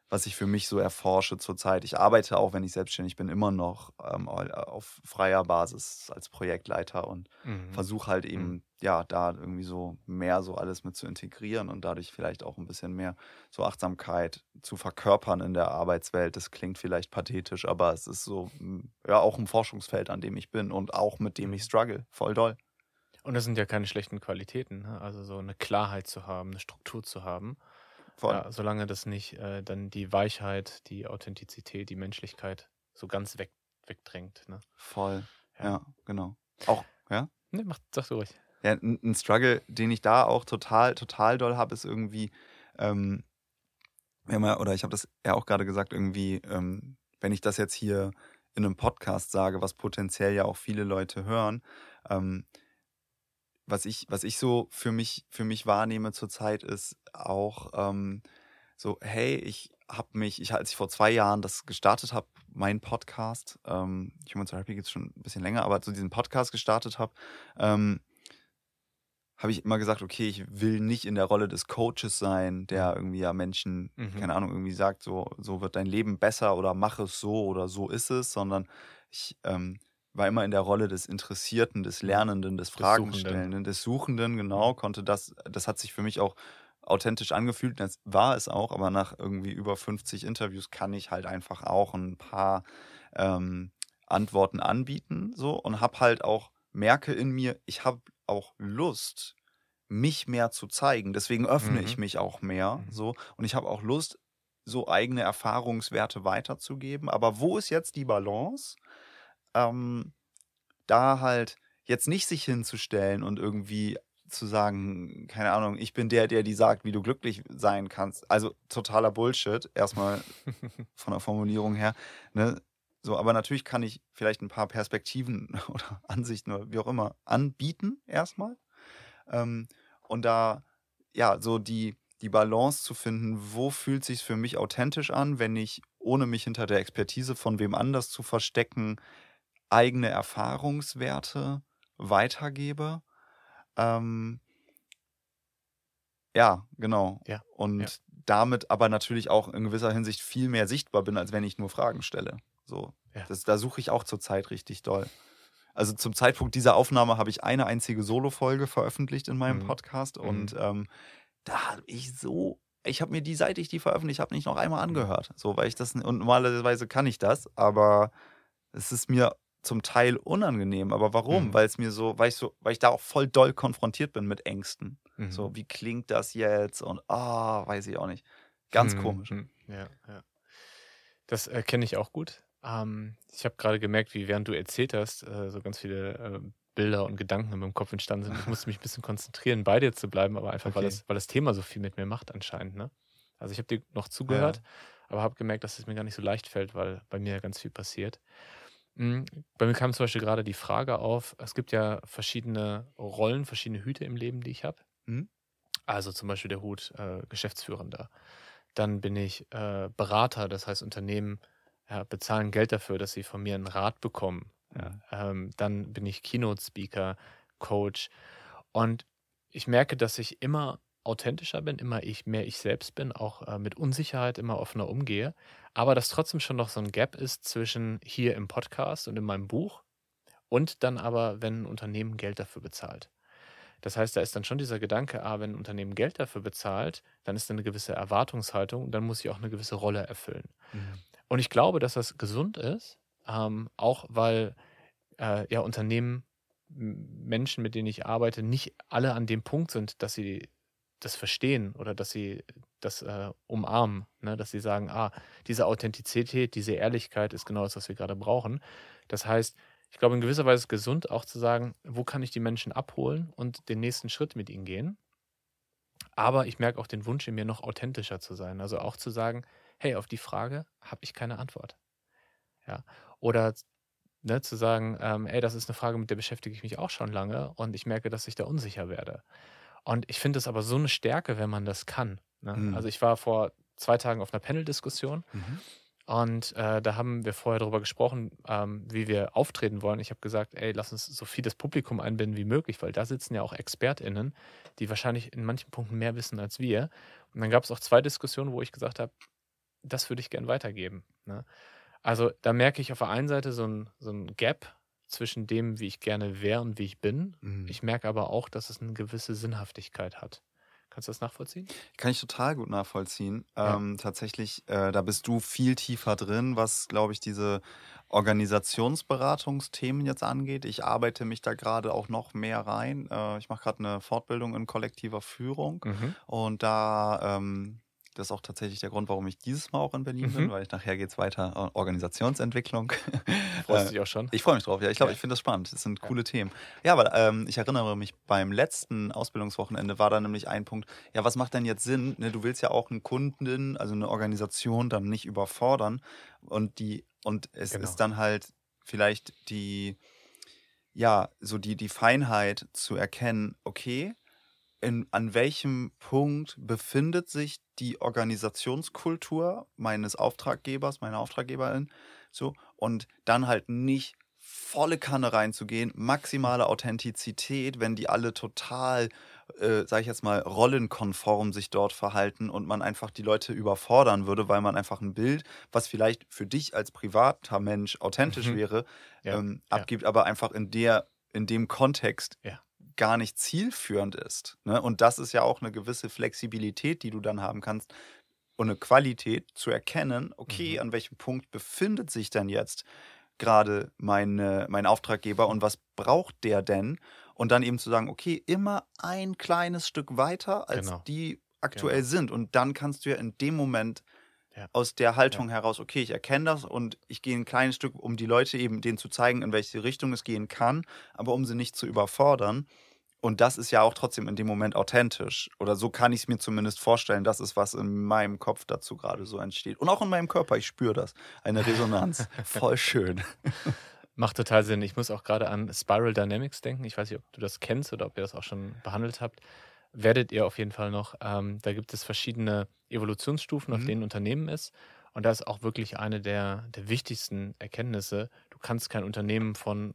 Speaker 1: was ich für mich so erforsche zurzeit. Ich arbeite auch, wenn ich selbstständig bin, immer noch ähm, auf freier Basis als Projektleiter und
Speaker 2: Mhm.
Speaker 1: versuche halt eben, ja, da irgendwie so mehr so alles mit zu integrieren und dadurch vielleicht auch ein bisschen mehr so Achtsamkeit zu verkörpern in der Arbeitswelt. Das klingt vielleicht pathetisch, aber es ist so, mm, ja, auch ein Forschungsfeld, an dem ich bin und auch mit dem ich struggle. Voll doll.
Speaker 2: Und das sind ja keine schlechten Qualitäten. Ne? Also so eine Klarheit zu haben, eine Struktur zu haben.
Speaker 1: Voll.
Speaker 2: Ja, solange das nicht äh, dann die Weichheit, die Authentizität, die Menschlichkeit so ganz weg, wegdrängt. Ne?
Speaker 1: Voll.
Speaker 2: Ja.
Speaker 1: Ja. genau. Auch, ja?
Speaker 2: Nee, mach, sag du ruhig.
Speaker 1: Ja, ein, ein Struggle, den ich da auch total, total doll habe, ist irgendwie, ähm, wir haben ja, oder ich habe das ja auch gerade gesagt, irgendwie, ähm, wenn ich das jetzt hier in einem Podcast sage, was potenziell ja auch viele Leute hören, ähm, was ich, was ich so für mich, für mich wahrnehme zurzeit ist auch ähm, so, hey, ich habe mich, ich, als ich vor zwei Jahren das gestartet habe, mein Podcast, ähm, Human Therapy gibt es schon ein bisschen länger, aber zu diesem Podcast gestartet habe, ähm, habe ich immer gesagt, okay, ich will nicht in der Rolle des Coaches sein, der irgendwie ja Menschen,
Speaker 2: Mhm.
Speaker 1: keine Ahnung, irgendwie sagt, so, so wird dein Leben besser oder mach es so oder so ist es, sondern ich ähm, war immer in der Rolle des Interessierten, des Lernenden, des. Fragenstellenden, des Suchenden, genau, konnte das, das hat sich für mich auch authentisch angefühlt, das war es auch, aber nach irgendwie über 50 Interviews kann ich halt einfach auch ein paar ähm, Antworten anbieten, so, und habe halt auch, merke in mir, ich habe auch Lust, mich mehr zu zeigen. Deswegen öffne
Speaker 2: Mhm.
Speaker 1: ich mich auch mehr.
Speaker 2: Mhm.
Speaker 1: So. Und ich habe auch Lust, so eigene Erfahrungswerte weiterzugeben. Aber wo ist jetzt die Balance? Ähm, da halt jetzt nicht sich hinzustellen und irgendwie zu sagen, keine Ahnung, ich bin der, der die sagt, wie du glücklich sein kannst. Also totaler Bullshit, erstmal von der Formulierung her. Ne? So, aber natürlich kann ich vielleicht ein paar Perspektiven oder Ansichten oder wie auch immer anbieten, erstmal. Ähm, und da, ja, so die, die Balance zu finden, wo fühlt sich für mich authentisch an, wenn ich, ohne mich hinter der Expertise von wem anders zu verstecken, eigene Erfahrungswerte weitergebe. Ähm, ja, genau.
Speaker 2: Ja,
Speaker 1: Und
Speaker 2: ja.
Speaker 1: damit aber natürlich auch in gewisser Hinsicht viel mehr sichtbar bin, als wenn ich nur Fragen stelle. So.
Speaker 2: Ja.
Speaker 1: Das, da suche ich auch zurzeit richtig doll. Also zum Zeitpunkt dieser Aufnahme habe ich eine einzige Solo-Folge veröffentlicht in meinem
Speaker 2: Mhm.
Speaker 1: Podcast
Speaker 2: Mhm.
Speaker 1: und ähm, da habe ich so, ich habe mir die, seit ich die veröffentlicht habe, nicht noch einmal angehört. So, weil ich das, und normalerweise kann ich das, aber es ist mir zum Teil unangenehm. Aber warum?
Speaker 2: Mhm.
Speaker 1: Weil es mir so, weil ich so, weil ich da auch voll doll konfrontiert bin mit Ängsten.
Speaker 2: Mhm.
Speaker 1: So, wie klingt das jetzt? Und ah, weiß ich auch nicht. Ganz
Speaker 2: Mhm,
Speaker 1: komisch.
Speaker 2: mhm. Ja, ja. Das äh, kenne ich auch gut. Ähm, ich habe gerade gemerkt, wie während du erzählt hast, äh, so ganz viele äh, Bilder und Gedanken in meinem Kopf entstanden sind. Ich musste mich ein bisschen konzentrieren, bei dir zu bleiben, aber einfach, weil,
Speaker 1: Okay.
Speaker 2: das, weil das Thema so viel mit mir macht anscheinend. Ne? Also ich habe dir noch zugehört, aber habe gemerkt, dass es mir gar nicht so leicht fällt, weil bei mir ganz viel passiert. Mhm. Bei mir kam zum Beispiel gerade die Frage auf, es gibt ja verschiedene Rollen, verschiedene Hüte im Leben, die ich habe.
Speaker 1: Mhm.
Speaker 2: Also zum Beispiel der Hut äh, Geschäftsführender. Dann bin ich äh, Berater, das heißt Unternehmen ja, bezahlen Geld dafür, dass sie von mir einen Rat bekommen. Ja. Ähm, dann bin ich Keynote-Speaker, Coach. Und ich merke, dass ich immer authentischer bin, immer ich mehr ich selbst bin, auch äh, mit Unsicherheit immer offener umgehe, aber dass trotzdem schon noch so ein Gap ist zwischen hier im Podcast und in meinem Buch und dann aber, wenn ein Unternehmen Geld dafür bezahlt. Das heißt, da ist dann schon dieser Gedanke, ah, wenn ein Unternehmen Geld dafür bezahlt, dann ist da eine gewisse Erwartungshaltung und dann muss ich auch eine gewisse Rolle erfüllen. Mhm. Und ich glaube, dass das gesund ist, ähm, auch weil äh, ja Unternehmen, Menschen, mit denen ich arbeite, nicht alle an dem Punkt sind, dass sie das verstehen oder dass sie das äh, umarmen, ne? dass sie sagen, ah, diese Authentizität, diese Ehrlichkeit ist genau das, was wir gerade brauchen. Das heißt, ich glaube, in gewisser Weise ist es gesund, auch zu sagen, wo kann ich die Menschen abholen und den nächsten Schritt mit ihnen gehen. Aber ich merke auch den Wunsch in mir, noch authentischer zu sein. Also auch zu sagen, hey, auf die Frage habe ich keine Antwort. Ja. Oder ne, zu sagen, ähm, ey, das ist eine Frage, mit der beschäftige ich mich auch schon lange und ich merke, dass ich da unsicher werde. Und ich finde es aber so eine Stärke, wenn man das kann. Ne? Mhm. Also ich war vor zwei Tagen auf einer Panel-Diskussion mhm. Und äh, da haben wir vorher darüber gesprochen, ähm, wie wir auftreten wollen. Ich habe gesagt, ey, lass uns so viel das Publikum einbinden wie möglich, weil da sitzen ja auch ExpertInnen, die wahrscheinlich in manchen Punkten mehr wissen als wir. Und dann gab es auch zwei Diskussionen, wo ich gesagt habe, das würde ich gern weitergeben. Ne? Also da merke ich auf der einen Seite so ein, so ein Gap zwischen dem, wie ich gerne wäre und wie ich bin. Mhm. Ich merke aber auch, dass es eine gewisse Sinnhaftigkeit hat. Kannst du das nachvollziehen?
Speaker 1: Kann ich total gut nachvollziehen. Ja. Ähm, tatsächlich, äh, da bist du viel tiefer drin, was, glaube ich, diese Organisationsberatungsthemen jetzt angeht. Ich arbeite mich da gerade auch noch mehr rein. Äh, ich mache gerade eine Fortbildung in kollektiver Führung mhm. und da ähm, das ist auch tatsächlich der Grund, warum ich dieses Mal auch in Berlin mhm. bin, weil ich nachher geht es weiter äh, Organisationsentwicklung.
Speaker 2: Freust du dich auch schon?
Speaker 1: Ich freue mich drauf, ja. Ich glaube, ja. ich finde das spannend. Das sind ja. coole Themen. Ja, aber ähm, ich erinnere mich, beim letzten Ausbildungswochenende war da nämlich ein Punkt, ja, was macht denn jetzt Sinn? Ne, du willst ja auch einen Kunden, also eine Organisation dann nicht überfordern. Und die, und es genau. ist dann halt vielleicht die, ja, so die, die Feinheit zu erkennen, okay, in, an welchem Punkt befindet sich die Organisationskultur meines Auftraggebers, meiner Auftraggeberin, so, und dann halt nicht volle Kanne reinzugehen, maximale Authentizität, wenn die alle total, äh, sag ich jetzt mal, rollenkonform sich dort verhalten und man einfach die Leute überfordern würde, weil man einfach ein Bild, was vielleicht für dich als privater Mensch authentisch mhm. wäre, ja. ähm, abgibt, ja. aber einfach in der, in dem Kontext ja gar nicht zielführend ist. Ne? Und das ist ja auch eine gewisse Flexibilität, die du dann haben kannst und eine Qualität zu erkennen, okay, mhm. an welchem Punkt befindet sich denn jetzt gerade meine, mein Auftraggeber und was braucht der denn? Und dann eben zu sagen, okay, immer ein kleines Stück weiter, als genau. die aktuell genau. sind. Und dann kannst du ja in dem Moment ja. aus der Haltung ja. heraus, okay, ich erkenne das und ich gehe ein kleines Stück, um die Leute eben denen zu zeigen, in welche Richtung es gehen kann, aber um sie nicht zu überfordern. Und das ist ja auch trotzdem in dem Moment authentisch. Oder so kann ich es mir zumindest vorstellen. Das ist, was in meinem Kopf dazu gerade so entsteht. Und auch in meinem Körper, ich spüre das. Eine Resonanz. Voll schön.
Speaker 2: Macht total Sinn. Ich muss auch gerade an Spiral Dynamics denken. Ich weiß nicht, ob du das kennst oder ob ihr das auch schon behandelt habt werdet ihr auf jeden Fall noch. Ähm, da gibt es verschiedene Evolutionsstufen, auf mhm. denen ein Unternehmen ist. Und das ist auch wirklich eine der, der wichtigsten Erkenntnisse. Du kannst kein Unternehmen von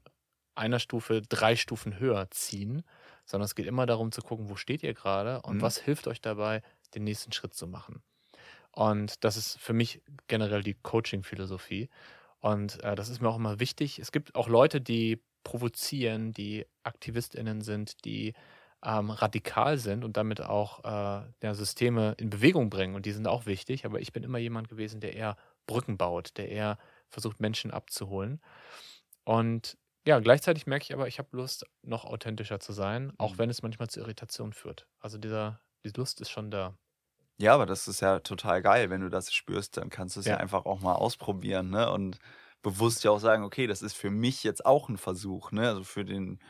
Speaker 2: einer Stufe drei Stufen höher ziehen, sondern es geht immer darum zu gucken, wo steht ihr gerade und mhm. was hilft euch dabei, den nächsten Schritt zu machen. Und das ist für mich generell die Coaching-Philosophie. Und äh, das ist mir auch immer wichtig. Es gibt auch Leute, die provozieren, die AktivistInnen sind, die ähm, radikal sind und damit auch äh, ja, Systeme in Bewegung bringen. Und die sind auch wichtig. Aber ich bin immer jemand gewesen, der eher Brücken baut, der eher versucht, Menschen abzuholen. Und ja, gleichzeitig merke ich aber, ich habe Lust, noch authentischer zu sein, auch mhm. wenn es manchmal zu Irritation führt. Also dieser, die Lust ist schon da.
Speaker 1: Ja, aber das ist ja total geil, wenn du das spürst, dann kannst du es ja. ja einfach auch mal ausprobieren, ne? Und bewusst ja auch sagen, okay, das ist für mich jetzt auch ein Versuch, ne? Also für den,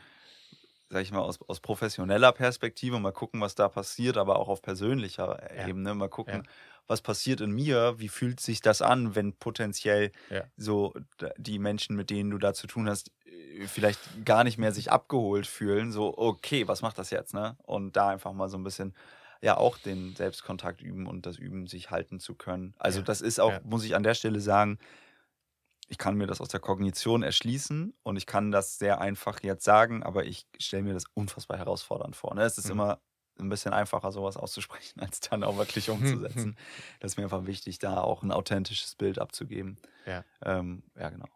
Speaker 1: sag ich mal, aus, aus professioneller Perspektive, mal gucken, was da passiert, aber auch auf persönlicher ja. Ebene, mal gucken, ja. was passiert in mir, wie fühlt sich das an, wenn potenziell ja. so die Menschen, mit denen du da zu tun hast, äh, vielleicht gar nicht mehr sich abgeholt fühlen, so, okay, was macht das jetzt, ne? Und da einfach mal so ein bisschen ja auch den Selbstkontakt üben und das üben, sich halten zu können. Also das ist auch, muss ich an der Stelle sagen, ich kann mir das aus der Kognition erschließen und ich kann das sehr einfach jetzt sagen, aber ich stelle mir das unfassbar herausfordernd vor. Ne? Es ist
Speaker 2: Mhm.
Speaker 1: immer ein bisschen einfacher, sowas auszusprechen, als dann auch wirklich umzusetzen. das ist mir einfach wichtig, da auch ein authentisches Bild abzugeben.
Speaker 2: Ja.
Speaker 1: Ähm, ja, genau.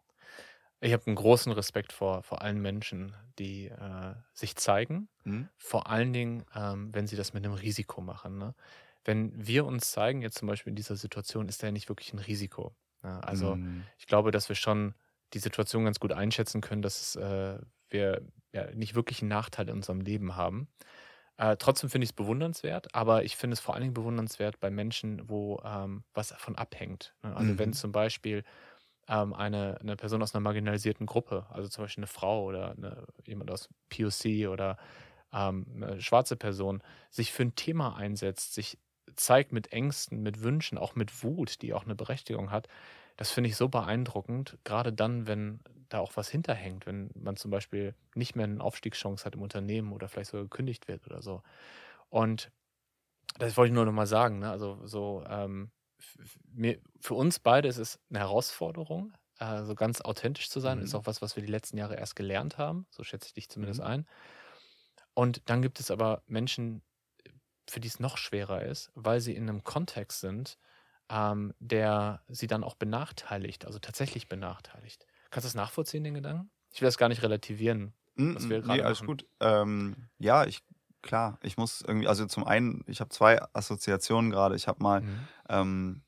Speaker 2: Ich habe einen großen Respekt vor, vor allen Menschen, die äh, sich zeigen.
Speaker 1: Hm?
Speaker 2: Vor allen Dingen, ähm, wenn sie das mit einem Risiko machen. Ne? Wenn wir uns zeigen, jetzt zum Beispiel in dieser Situation, ist da ja nicht wirklich ein Risiko. Ne? Also
Speaker 1: Hm.
Speaker 2: ich glaube, dass wir schon die Situation ganz gut einschätzen können, dass äh, wir ja, nicht wirklich einen Nachteil in unserem Leben haben. Äh, trotzdem finde ich es bewundernswert, aber ich finde es vor allen Dingen bewundernswert bei Menschen, wo ähm, was davon abhängt. Ne? Also wenn
Speaker 1: Mhm.
Speaker 2: zum Beispiel ähm, eine, eine Person aus einer marginalisierten Gruppe, also zum Beispiel eine Frau oder eine, jemand aus POC oder ähm, eine schwarze Person, sich für ein Thema einsetzt, sich zeigt mit Ängsten, mit Wünschen, auch mit Wut, die auch eine Berechtigung hat, das finde ich so beeindruckend, gerade dann, wenn da auch was hinterhängt, wenn man zum Beispiel nicht mehr eine Aufstiegschance hat im Unternehmen oder vielleicht sogar gekündigt wird oder so. Und das wollte ich nur nochmal sagen, ne? also so ähm, mir, für uns beide ist es eine Herausforderung, äh, so ganz authentisch zu sein.
Speaker 1: Mhm.
Speaker 2: Ist auch was, was wir die letzten Jahre erst gelernt haben, so schätze ich dich zumindest
Speaker 1: Mhm.
Speaker 2: ein. Und dann gibt es aber Menschen, für die es noch schwerer ist, weil sie in einem Kontext sind, ähm, der sie dann auch benachteiligt, also tatsächlich benachteiligt. Kannst du das nachvollziehen, den Gedanken? Ich will das gar nicht relativieren.
Speaker 1: Mm,
Speaker 2: was wir
Speaker 1: mm,
Speaker 2: gerade
Speaker 1: nee, alles
Speaker 2: machen.
Speaker 1: gut. Ähm, ja, ich, klar, ich muss irgendwie, also zum einen, ich habe zwei Assoziationen gerade. Ich habe mal
Speaker 2: Mhm.
Speaker 1: ähm,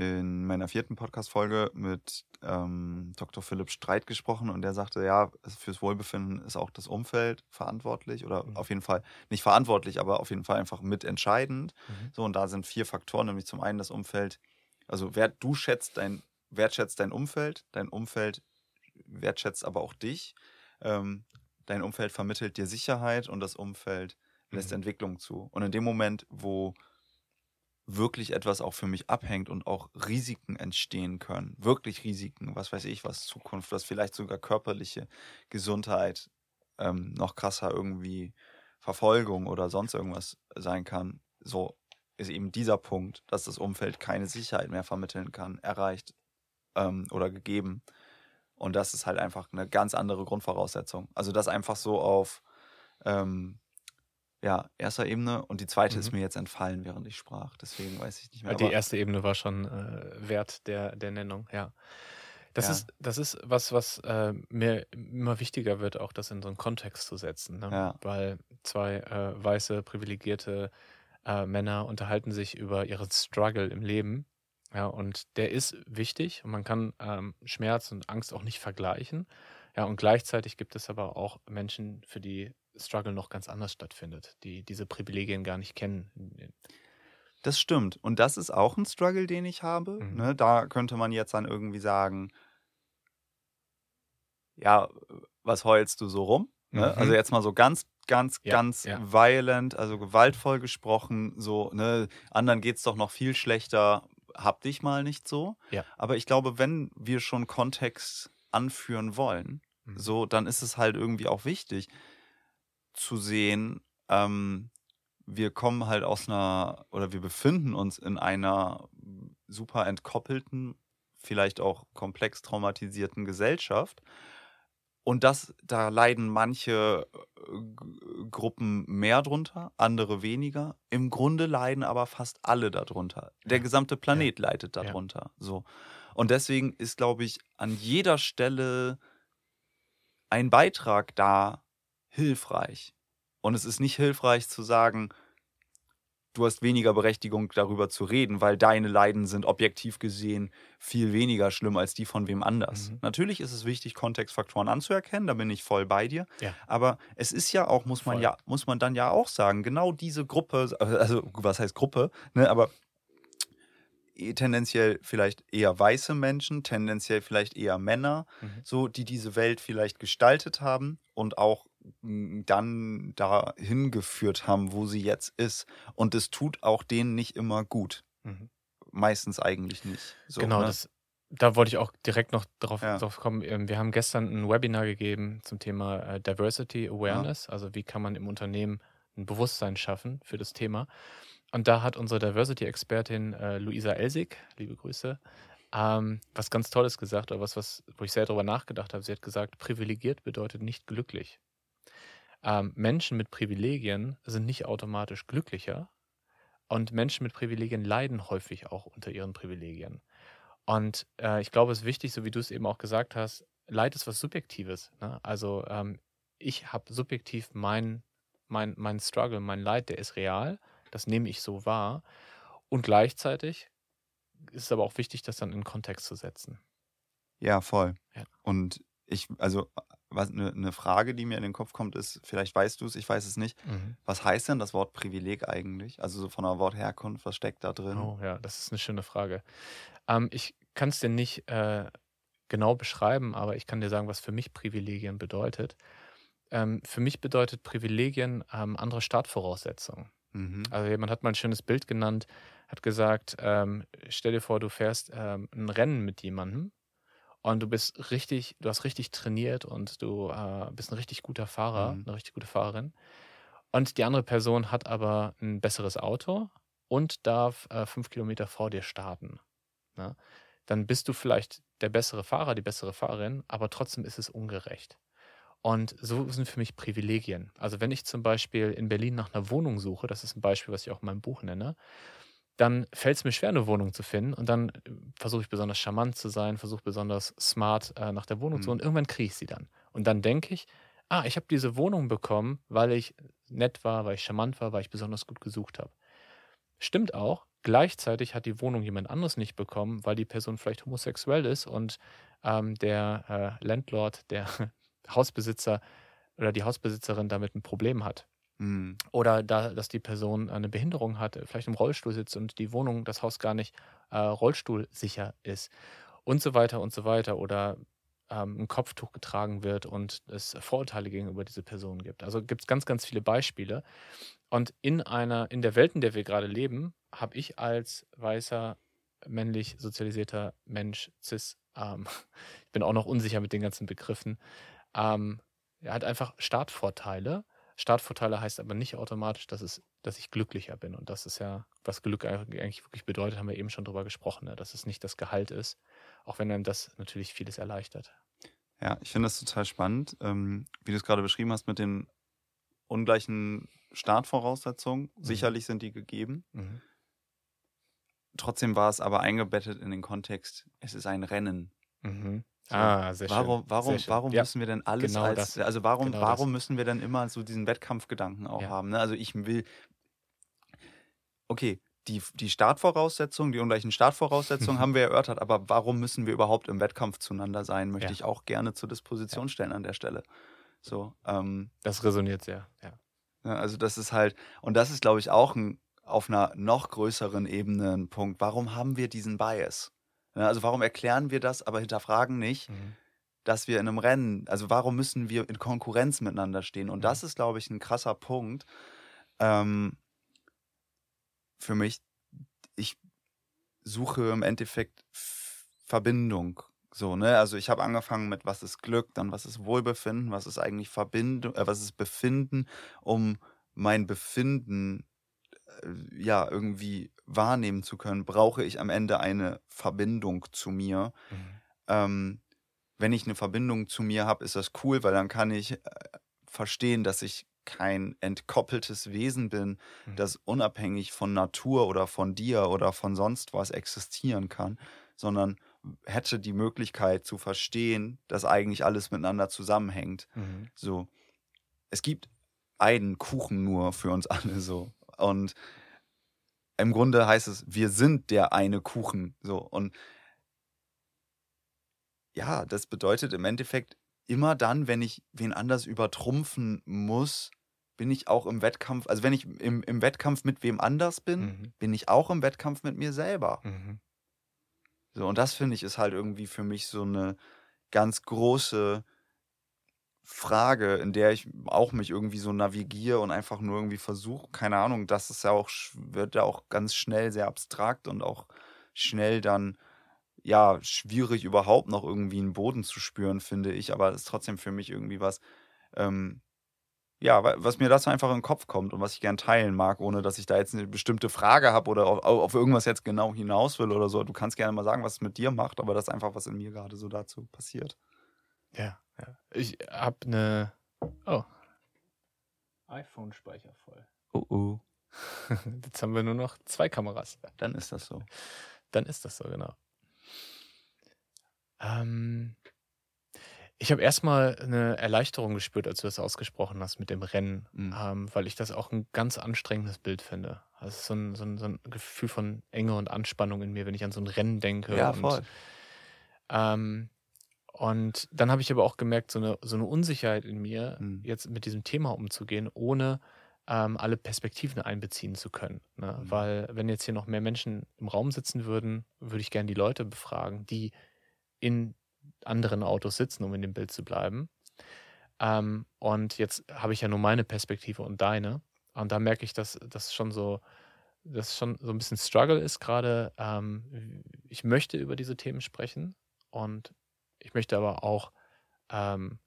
Speaker 1: in meiner vierten Podcast-Folge mit ähm, Dr. Philipp Streit gesprochen und der sagte, ja, fürs Wohlbefinden ist auch das Umfeld verantwortlich oder
Speaker 2: Mhm.
Speaker 1: auf jeden Fall nicht verantwortlich, aber auf jeden Fall einfach mitentscheidend.
Speaker 2: Mhm.
Speaker 1: So, und da sind vier Faktoren, nämlich zum einen das Umfeld, also wer, du schätzt dein, wertschätzt dein Umfeld, dein Umfeld wertschätzt aber auch dich. Ähm, dein Umfeld vermittelt dir Sicherheit und das Umfeld lässt
Speaker 2: Mhm.
Speaker 1: Entwicklung zu. Und in dem Moment, wo wirklich etwas auch für mich abhängt und auch Risiken entstehen können, wirklich Risiken, was weiß ich, was Zukunft, was vielleicht sogar körperliche Gesundheit, ähm, noch krasser irgendwie Verfolgung oder sonst irgendwas sein kann, so ist eben dieser Punkt, dass das Umfeld keine Sicherheit mehr vermitteln kann, erreicht ähm, oder gegeben. Und das ist halt einfach eine ganz andere Grundvoraussetzung. Also das einfach so auf ähm, ja, erster Ebene und die zweite ist
Speaker 2: Mhm.
Speaker 1: mir jetzt entfallen, während ich sprach. Deswegen weiß ich nicht mehr.
Speaker 2: Die
Speaker 1: aber-
Speaker 2: erste Ebene war schon äh, wert der, der Nennung, ja. Das,
Speaker 1: Ja.
Speaker 2: Ist, das ist was, was äh, mir immer wichtiger wird, auch das in so einen Kontext zu setzen. Ne?
Speaker 1: Ja.
Speaker 2: Weil zwei äh, weiße, privilegierte äh, Männer unterhalten sich über ihren Struggle im Leben. Ja, und der ist wichtig und man kann ähm, Schmerz und Angst auch nicht vergleichen. Ja, und gleichzeitig gibt es aber auch Menschen, für die Struggle noch ganz anders stattfindet, die diese Privilegien gar nicht kennen.
Speaker 1: Das stimmt. Und das ist auch ein Struggle, den ich habe.
Speaker 2: Mhm.
Speaker 1: Ne? Da könnte man jetzt dann irgendwie sagen, ja, was heulst du so rum? Ne?
Speaker 2: Mhm.
Speaker 1: Also jetzt mal so ganz, ganz,
Speaker 2: Ja,
Speaker 1: ganz
Speaker 2: ja.
Speaker 1: violent, also gewaltvoll gesprochen, so, ne, anderen geht's doch noch viel schlechter, hab dich mal nicht so.
Speaker 2: Ja.
Speaker 1: Aber ich glaube, wenn wir schon Kontext anführen wollen,
Speaker 2: Mhm.
Speaker 1: so, dann ist es halt irgendwie auch wichtig zu sehen, ähm, wir kommen halt aus einer, oder wir befinden uns in einer super entkoppelten, vielleicht auch komplex traumatisierten Gesellschaft. Und das, da leiden manche äh, Gruppen mehr drunter, andere weniger. Im Grunde leiden aber fast alle darunter. Der
Speaker 2: Ja.
Speaker 1: gesamte Planet leidet
Speaker 2: Ja.
Speaker 1: darunter. So. Und deswegen ist, glaube ich, an jeder Stelle ein Beitrag da hilfreich. Und es ist nicht hilfreich zu sagen, du hast weniger Berechtigung darüber zu reden, weil deine Leiden sind objektiv gesehen viel weniger schlimm als die von wem anders.
Speaker 2: Mhm.
Speaker 1: Natürlich ist es wichtig, Kontextfaktoren anzuerkennen, da bin ich voll bei dir.
Speaker 2: Ja.
Speaker 1: Aber es ist ja auch, muss man
Speaker 2: Voll.
Speaker 1: ja, muss man dann ja auch sagen, genau diese Gruppe, also was heißt Gruppe, ne, aber tendenziell vielleicht eher weiße Menschen, tendenziell vielleicht eher Männer,
Speaker 2: Mhm.
Speaker 1: so die diese Welt vielleicht gestaltet haben und auch dann dahin geführt haben, wo sie jetzt ist. Und es tut auch denen nicht immer gut.
Speaker 2: Mhm.
Speaker 1: Meistens eigentlich nicht. So,
Speaker 2: genau,
Speaker 1: ne?
Speaker 2: das, da wollte ich auch direkt noch drauf,
Speaker 1: Ja.
Speaker 2: drauf kommen. Ähm, Wir haben gestern ein Webinar gegeben zum Thema äh, Diversity Awareness, also wie kann man im Unternehmen ein Bewusstsein schaffen für das Thema. Und da hat unsere Diversity-Expertin äh, Luisa Elsig, liebe Grüße, ähm, was ganz Tolles gesagt, oder was, was, wo ich sehr darüber nachgedacht habe. Sie hat gesagt, privilegiert bedeutet nicht glücklich. Ähm, Menschen mit Privilegien sind nicht automatisch glücklicher und Menschen mit Privilegien leiden häufig auch unter ihren Privilegien. Und äh, ich glaube, es ist wichtig, so wie du es eben auch gesagt hast, Leid ist was Subjektives. Ne? Also ähm, ich habe subjektiv mein, mein, mein Struggle, mein Leid, der ist real. Das nehme ich so wahr. Und gleichzeitig ist es aber auch wichtig, das dann in Kontext zu setzen.
Speaker 1: Ja, voll.
Speaker 2: Ja.
Speaker 1: Und ich, also was eine, eine Frage, die mir in den Kopf kommt, ist, vielleicht weißt du es, ich weiß es nicht.
Speaker 2: Mhm.
Speaker 1: Was heißt denn das Wort Privileg eigentlich? Also so von der Wortherkunft, was steckt da drin?
Speaker 2: Oh ja, das ist eine schöne Frage. Ähm, ich kann es dir nicht äh, genau beschreiben, aber ich kann dir sagen, was für mich Privilegien bedeutet. Ähm, für mich bedeutet Privilegien ähm, andere Startvoraussetzungen.
Speaker 1: Mhm.
Speaker 2: Also jemand hat mal ein schönes Bild genannt, hat gesagt, ähm, stell dir vor, du fährst ähm, ein Rennen mit jemandem und du bist richtig, du hast richtig trainiert und du äh, bist ein richtig guter Fahrer,
Speaker 1: Mhm.
Speaker 2: eine richtig gute Fahrerin. Und die andere Person hat aber ein besseres Auto und darf äh, fünf Kilometer vor dir starten. Ne? Dann bist du vielleicht der bessere Fahrer, die bessere Fahrerin, aber trotzdem ist es ungerecht. Und so sind für mich Privilegien. Also wenn ich zum Beispiel in Berlin nach einer Wohnung suche, das ist ein Beispiel, was ich auch in meinem Buch nenne, dann fällt es mir schwer, eine Wohnung zu finden. Und dann äh, versuche ich besonders charmant zu sein, versuche besonders smart äh, nach der Wohnung
Speaker 1: Mhm.
Speaker 2: zu suchen. Und irgendwann kriege ich sie dann. Und dann denke ich, ah, ich habe diese Wohnung bekommen, weil ich nett war, weil ich charmant war, weil ich besonders gut gesucht habe. Stimmt auch. Gleichzeitig hat die Wohnung jemand anderes nicht bekommen, weil die Person vielleicht homosexuell ist und ähm, der äh, Landlord, der Hausbesitzer oder die Hausbesitzerin damit ein Problem hat.
Speaker 1: Mhm.
Speaker 2: Oder da, dass die Person eine Behinderung hat, vielleicht im Rollstuhl sitzt und die Wohnung, das Haus gar nicht äh, rollstuhlsicher ist. Und so weiter und so weiter. Oder ähm, ein Kopftuch getragen wird und es Vorurteile gegenüber dieser Person gibt. Also gibt es ganz, ganz viele Beispiele. Und in einer, in der Welt, in der wir gerade leben, habe ich als weißer, männlich sozialisierter Mensch, cis, ähm, ich bin auch noch unsicher mit den ganzen Begriffen, ähm, er hat einfach Startvorteile. Startvorteile heißt aber nicht automatisch, dass, es, dass ich glücklicher bin. Und das ist ja, was Glück eigentlich wirklich bedeutet, haben wir eben schon drüber gesprochen, ne? dass es nicht das Gehalt ist, auch wenn einem das natürlich vieles erleichtert.
Speaker 1: Ja, ich finde das total spannend, ähm, wie du es gerade beschrieben hast mit den ungleichen Startvoraussetzungen.
Speaker 2: Mhm.
Speaker 1: Sicherlich sind die gegeben.
Speaker 2: Mhm.
Speaker 1: Trotzdem war es aber eingebettet in den Kontext, es ist ein Rennen.
Speaker 2: Mhm. Ah, sehr schön.
Speaker 1: Warum, warum,
Speaker 2: sehr schön.
Speaker 1: warum
Speaker 2: ja.
Speaker 1: müssen wir denn alles
Speaker 2: genau
Speaker 1: als,
Speaker 2: das.
Speaker 1: also warum,
Speaker 2: Genau
Speaker 1: warum
Speaker 2: das.
Speaker 1: müssen wir dann immer so diesen Wettkampfgedanken auch
Speaker 2: Ja.
Speaker 1: haben? Ne? Also ich will, okay, die, die Startvoraussetzungen, die ungleichen Startvoraussetzungen haben wir erörtert, aber warum müssen wir überhaupt im Wettkampf zueinander sein, möchte
Speaker 2: Ja.
Speaker 1: ich auch gerne zur Disposition stellen an der Stelle. So, ähm,
Speaker 2: Das resoniert sehr. Ja.
Speaker 1: ja, also das ist halt, und das ist, glaube ich, auch ein, auf einer noch größeren Ebene ein Punkt. Warum haben wir diesen Bias? Ja, also warum erklären wir das, aber hinterfragen nicht,
Speaker 2: Mhm.
Speaker 1: dass wir in einem Rennen, also warum müssen wir in Konkurrenz miteinander stehen? Und
Speaker 2: Mhm.
Speaker 1: das ist, glaube ich, ein krasser Punkt ähm, für mich. Ich suche im Endeffekt Verbindung. So, ne? Also ich habe angefangen mit, was ist Glück, dann was ist Wohlbefinden, was ist eigentlich Verbindung, äh, was ist Befinden, um mein Befinden ja irgendwie wahrnehmen zu können, brauche ich am Ende eine Verbindung zu mir
Speaker 2: Mhm.
Speaker 1: ähm, wenn ich eine Verbindung zu mir habe, ist das cool, weil dann kann ich äh, verstehen, dass ich kein entkoppeltes Wesen bin,
Speaker 2: Mhm.
Speaker 1: das unabhängig von Natur oder von dir oder von sonst was existieren kann, sondern hätte die Möglichkeit zu verstehen, dass eigentlich alles miteinander zusammenhängt.
Speaker 2: Mhm.
Speaker 1: So, es gibt einen Kuchen nur für uns alle so. Und im Grunde heißt es, wir sind der eine Kuchen. So. Und ja, das bedeutet im Endeffekt, immer dann, wenn ich wen anders übertrumpfen muss, bin ich auch im Wettkampf, also wenn ich im, im Wettkampf mit wem anders bin,
Speaker 2: Mhm.
Speaker 1: bin ich auch im Wettkampf mit mir selber.
Speaker 2: Mhm.
Speaker 1: So, und das finde ich ist halt irgendwie für mich so eine ganz große Frage, in der ich auch mich irgendwie so navigiere und einfach nur irgendwie versuche, keine Ahnung, das ist ja auch, wird ja auch ganz schnell sehr abstrakt und auch schnell dann, ja, schwierig überhaupt noch irgendwie einen Boden zu spüren, finde ich, aber es ist trotzdem für mich irgendwie was, ähm, ja, was mir dazu einfach in den Kopf kommt und was ich gern teilen mag, ohne dass ich da jetzt eine bestimmte Frage habe oder auf, auf, irgendwas jetzt genau hinaus will oder so. Du kannst gerne mal sagen, was es mit dir macht, aber das ist einfach, was in mir gerade so dazu passiert.
Speaker 2: Ja, ja. Ich habe eine. Oh. iPhone-Speicher voll.
Speaker 1: Oh oh.
Speaker 2: Jetzt haben wir nur noch zwei Kameras.
Speaker 1: Dann ist das so.
Speaker 2: Dann ist das so, genau. Ähm, ich habe erstmal eine Erleichterung gespürt, als du das ausgesprochen hast mit dem Rennen, mhm. ähm, weil ich das auch ein ganz anstrengendes Bild finde. Also so ein, so, ein, so ein, Gefühl von Enge und Anspannung in mir, wenn ich an so ein Rennen denke.
Speaker 1: Ja,
Speaker 2: und,
Speaker 1: voll.
Speaker 2: Ähm, und dann habe ich aber auch gemerkt, so eine, so eine Unsicherheit in mir, mhm. jetzt mit diesem Thema umzugehen, ohne ähm, alle Perspektiven einbeziehen zu können. Ne? Mhm. Weil wenn jetzt hier noch mehr Menschen im Raum sitzen würden, würde ich gerne die Leute befragen, die in anderen Autos sitzen, um in dem Bild zu bleiben. Ähm, und jetzt habe ich ja nur meine Perspektive und deine. Und da merke ich, dass das schon so, dass schon so ein bisschen Struggle ist gerade. Ähm, ich möchte über diese Themen sprechen und ich möchte aber auch, ähm,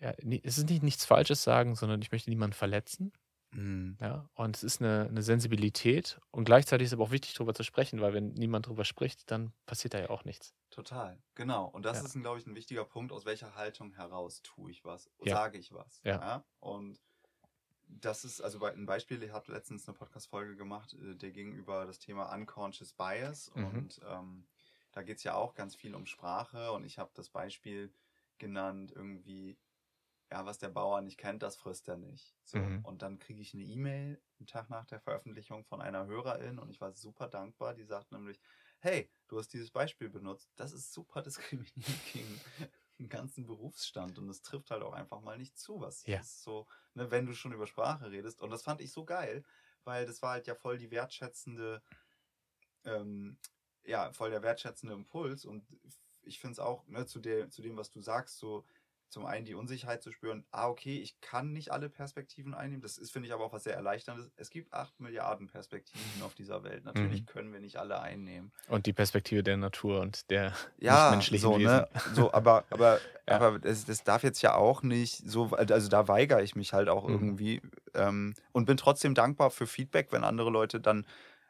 Speaker 2: ja, es ist nicht nichts Falsches sagen, sondern ich möchte niemanden verletzen. Mhm. Ja, und es ist eine, eine, Sensibilität und gleichzeitig ist es aber auch wichtig, darüber zu sprechen, weil wenn niemand darüber spricht, dann passiert da ja auch nichts.
Speaker 1: Total, genau. Und das ja. ist, glaube ich, ein wichtiger Punkt, aus welcher Haltung heraus tue ich was, ja. sage ich was.
Speaker 2: Ja. ja.
Speaker 1: Und das ist, also ein Beispiel, ich habe letztens eine Podcast-Folge gemacht, äh, der ging über das Thema Unconscious Bias mhm. und ähm, da geht es ja auch ganz viel um Sprache und ich habe das Beispiel genannt, irgendwie ja, was der Bauer nicht kennt, das frisst er nicht. So. Mhm. Und dann kriege ich eine E-Mail einen Tag nach der Veröffentlichung von einer Hörerin und ich war super dankbar. Die sagt nämlich, hey, du hast dieses Beispiel benutzt. Das ist super diskriminierend gegen den ganzen Berufsstand und es trifft halt auch einfach mal nicht zu, was
Speaker 2: ja.
Speaker 1: ist so, ne, wenn du schon über Sprache redest. Und das fand ich so geil, weil das war halt ja voll die wertschätzende, ähm, ja, voll der wertschätzende Impuls und ich finde es auch, ne, zu, der, zu dem, was du sagst, so, zum einen die Unsicherheit zu spüren, ah, okay, ich kann nicht alle Perspektiven einnehmen. Das ist, finde ich, aber auch was sehr Erleichterndes. Es gibt acht Milliarden Perspektiven auf dieser Welt. Natürlich mhm. können wir nicht alle einnehmen.
Speaker 2: Und die Perspektive der Natur und der
Speaker 1: ja, menschlichen so, ne? Wesen. Ne? So, aber, aber, ja. aber das, das, darf jetzt ja auch nicht so, also da weigere ich mich halt auch mhm. irgendwie ähm, und bin trotzdem dankbar für Feedback, wenn andere Leute dann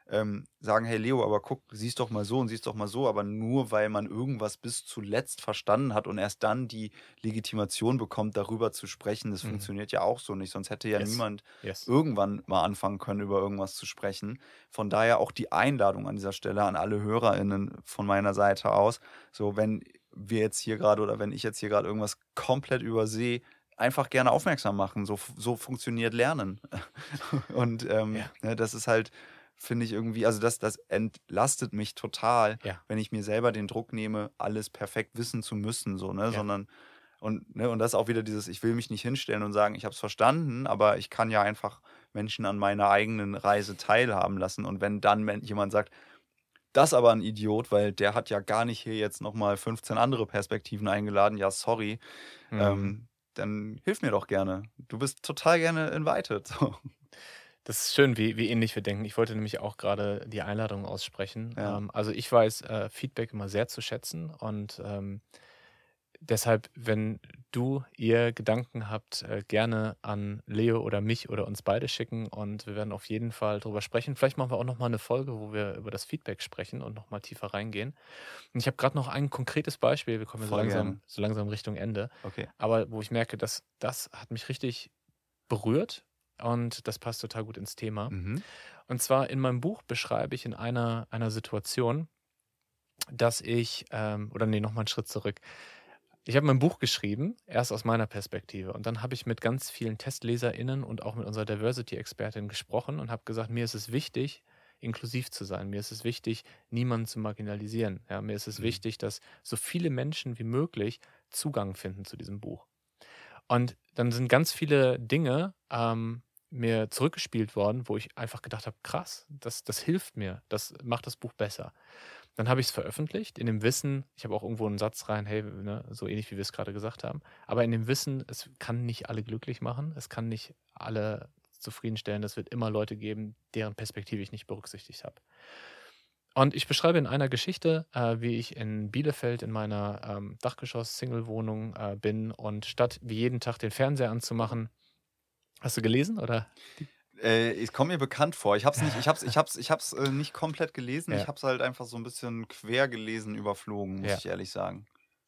Speaker 1: ähm, sagen, hey Leo, aber guck, siehst doch mal so und siehst doch mal so, aber nur weil man irgendwas bis zuletzt verstanden hat und erst dann die Legitimation bekommt, darüber zu sprechen, das mhm. funktioniert ja auch so nicht. Sonst hätte ja yes. niemand yes. irgendwann mal anfangen können, über irgendwas zu sprechen. Von daher auch die Einladung an dieser Stelle an alle HörerInnen von meiner Seite aus. So, wenn wir jetzt hier gerade oder wenn ich jetzt hier gerade irgendwas komplett übersehe, einfach gerne aufmerksam machen. So, so funktioniert Lernen. Und ähm, ja. ne, das ist halt finde ich irgendwie, also das, das entlastet mich total,
Speaker 2: ja.
Speaker 1: wenn ich mir selber den Druck nehme, alles perfekt wissen zu müssen, so, ne, ja. sondern und, ne, und das ist auch wieder dieses, ich will mich nicht hinstellen und sagen, ich habe es verstanden, aber ich kann ja einfach Menschen an meiner eigenen Reise teilhaben lassen. Und wenn dann jemand sagt, das aber ein Idiot, weil der hat ja gar nicht hier jetzt nochmal 15 andere Perspektiven eingeladen, ja, sorry, mhm. ähm, dann hilf mir doch gerne. Du bist total gerne invited. So.
Speaker 2: Das ist schön, wie, wie ähnlich wir denken. Ich wollte nämlich auch gerade die Einladung aussprechen.
Speaker 1: Ja.
Speaker 2: Ähm, also ich weiß äh, Feedback immer sehr zu schätzen und ähm, deshalb, wenn du ihr Gedanken habt, äh, gerne an Leo oder mich oder uns beide schicken und wir werden auf jeden Fall drüber sprechen. Vielleicht machen wir auch nochmal eine Folge, wo wir über das Feedback sprechen und nochmal tiefer reingehen. Und ich habe gerade noch ein konkretes Beispiel, wir kommen so langsam, so langsam Richtung Ende,
Speaker 1: okay.
Speaker 2: aber wo ich merke, dass das hat mich richtig berührt und das passt total gut ins Thema.
Speaker 1: Mhm.
Speaker 2: Und zwar in meinem Buch beschreibe ich in einer, einer Situation, dass ich, ähm, oder nee, nochmal einen Schritt zurück. Ich habe mein Buch geschrieben, erst aus meiner Perspektive. Und dann habe ich mit ganz vielen TestleserInnen und auch mit unserer Diversity-Expertin gesprochen und habe gesagt, mir ist es wichtig, inklusiv zu sein. Mir ist es wichtig, niemanden zu marginalisieren. Ja, mir ist es mhm. wichtig, dass so viele Menschen wie möglich Zugang finden zu diesem Buch. Und dann sind ganz viele Dinge ähm, mir zurückgespielt worden, wo ich einfach gedacht habe, krass, das, das hilft mir, das macht das Buch besser. Dann habe ich es veröffentlicht, in dem Wissen, ich habe auch irgendwo einen Satz rein, hey, ne, so ähnlich wie wir es gerade gesagt haben, aber in dem Wissen, es kann nicht alle glücklich machen, es kann nicht alle zufriedenstellen, es wird immer Leute geben, deren Perspektive ich nicht berücksichtigt habe. Und ich beschreibe in einer Geschichte, äh, wie ich in Bielefeld in meiner ähm, Dachgeschoss-Single-Wohnung äh, bin und statt wie jeden Tag den Fernseher anzumachen, Hast du gelesen oder?
Speaker 1: Äh, es kommt mir bekannt vor. Ich habe es nicht, ich hab's, ich hab's, ich hab's, äh, nicht komplett gelesen.
Speaker 2: Ja.
Speaker 1: Ich habe es halt einfach so ein bisschen quer gelesen, überflogen, muss
Speaker 2: Ja.
Speaker 1: ich ehrlich sagen.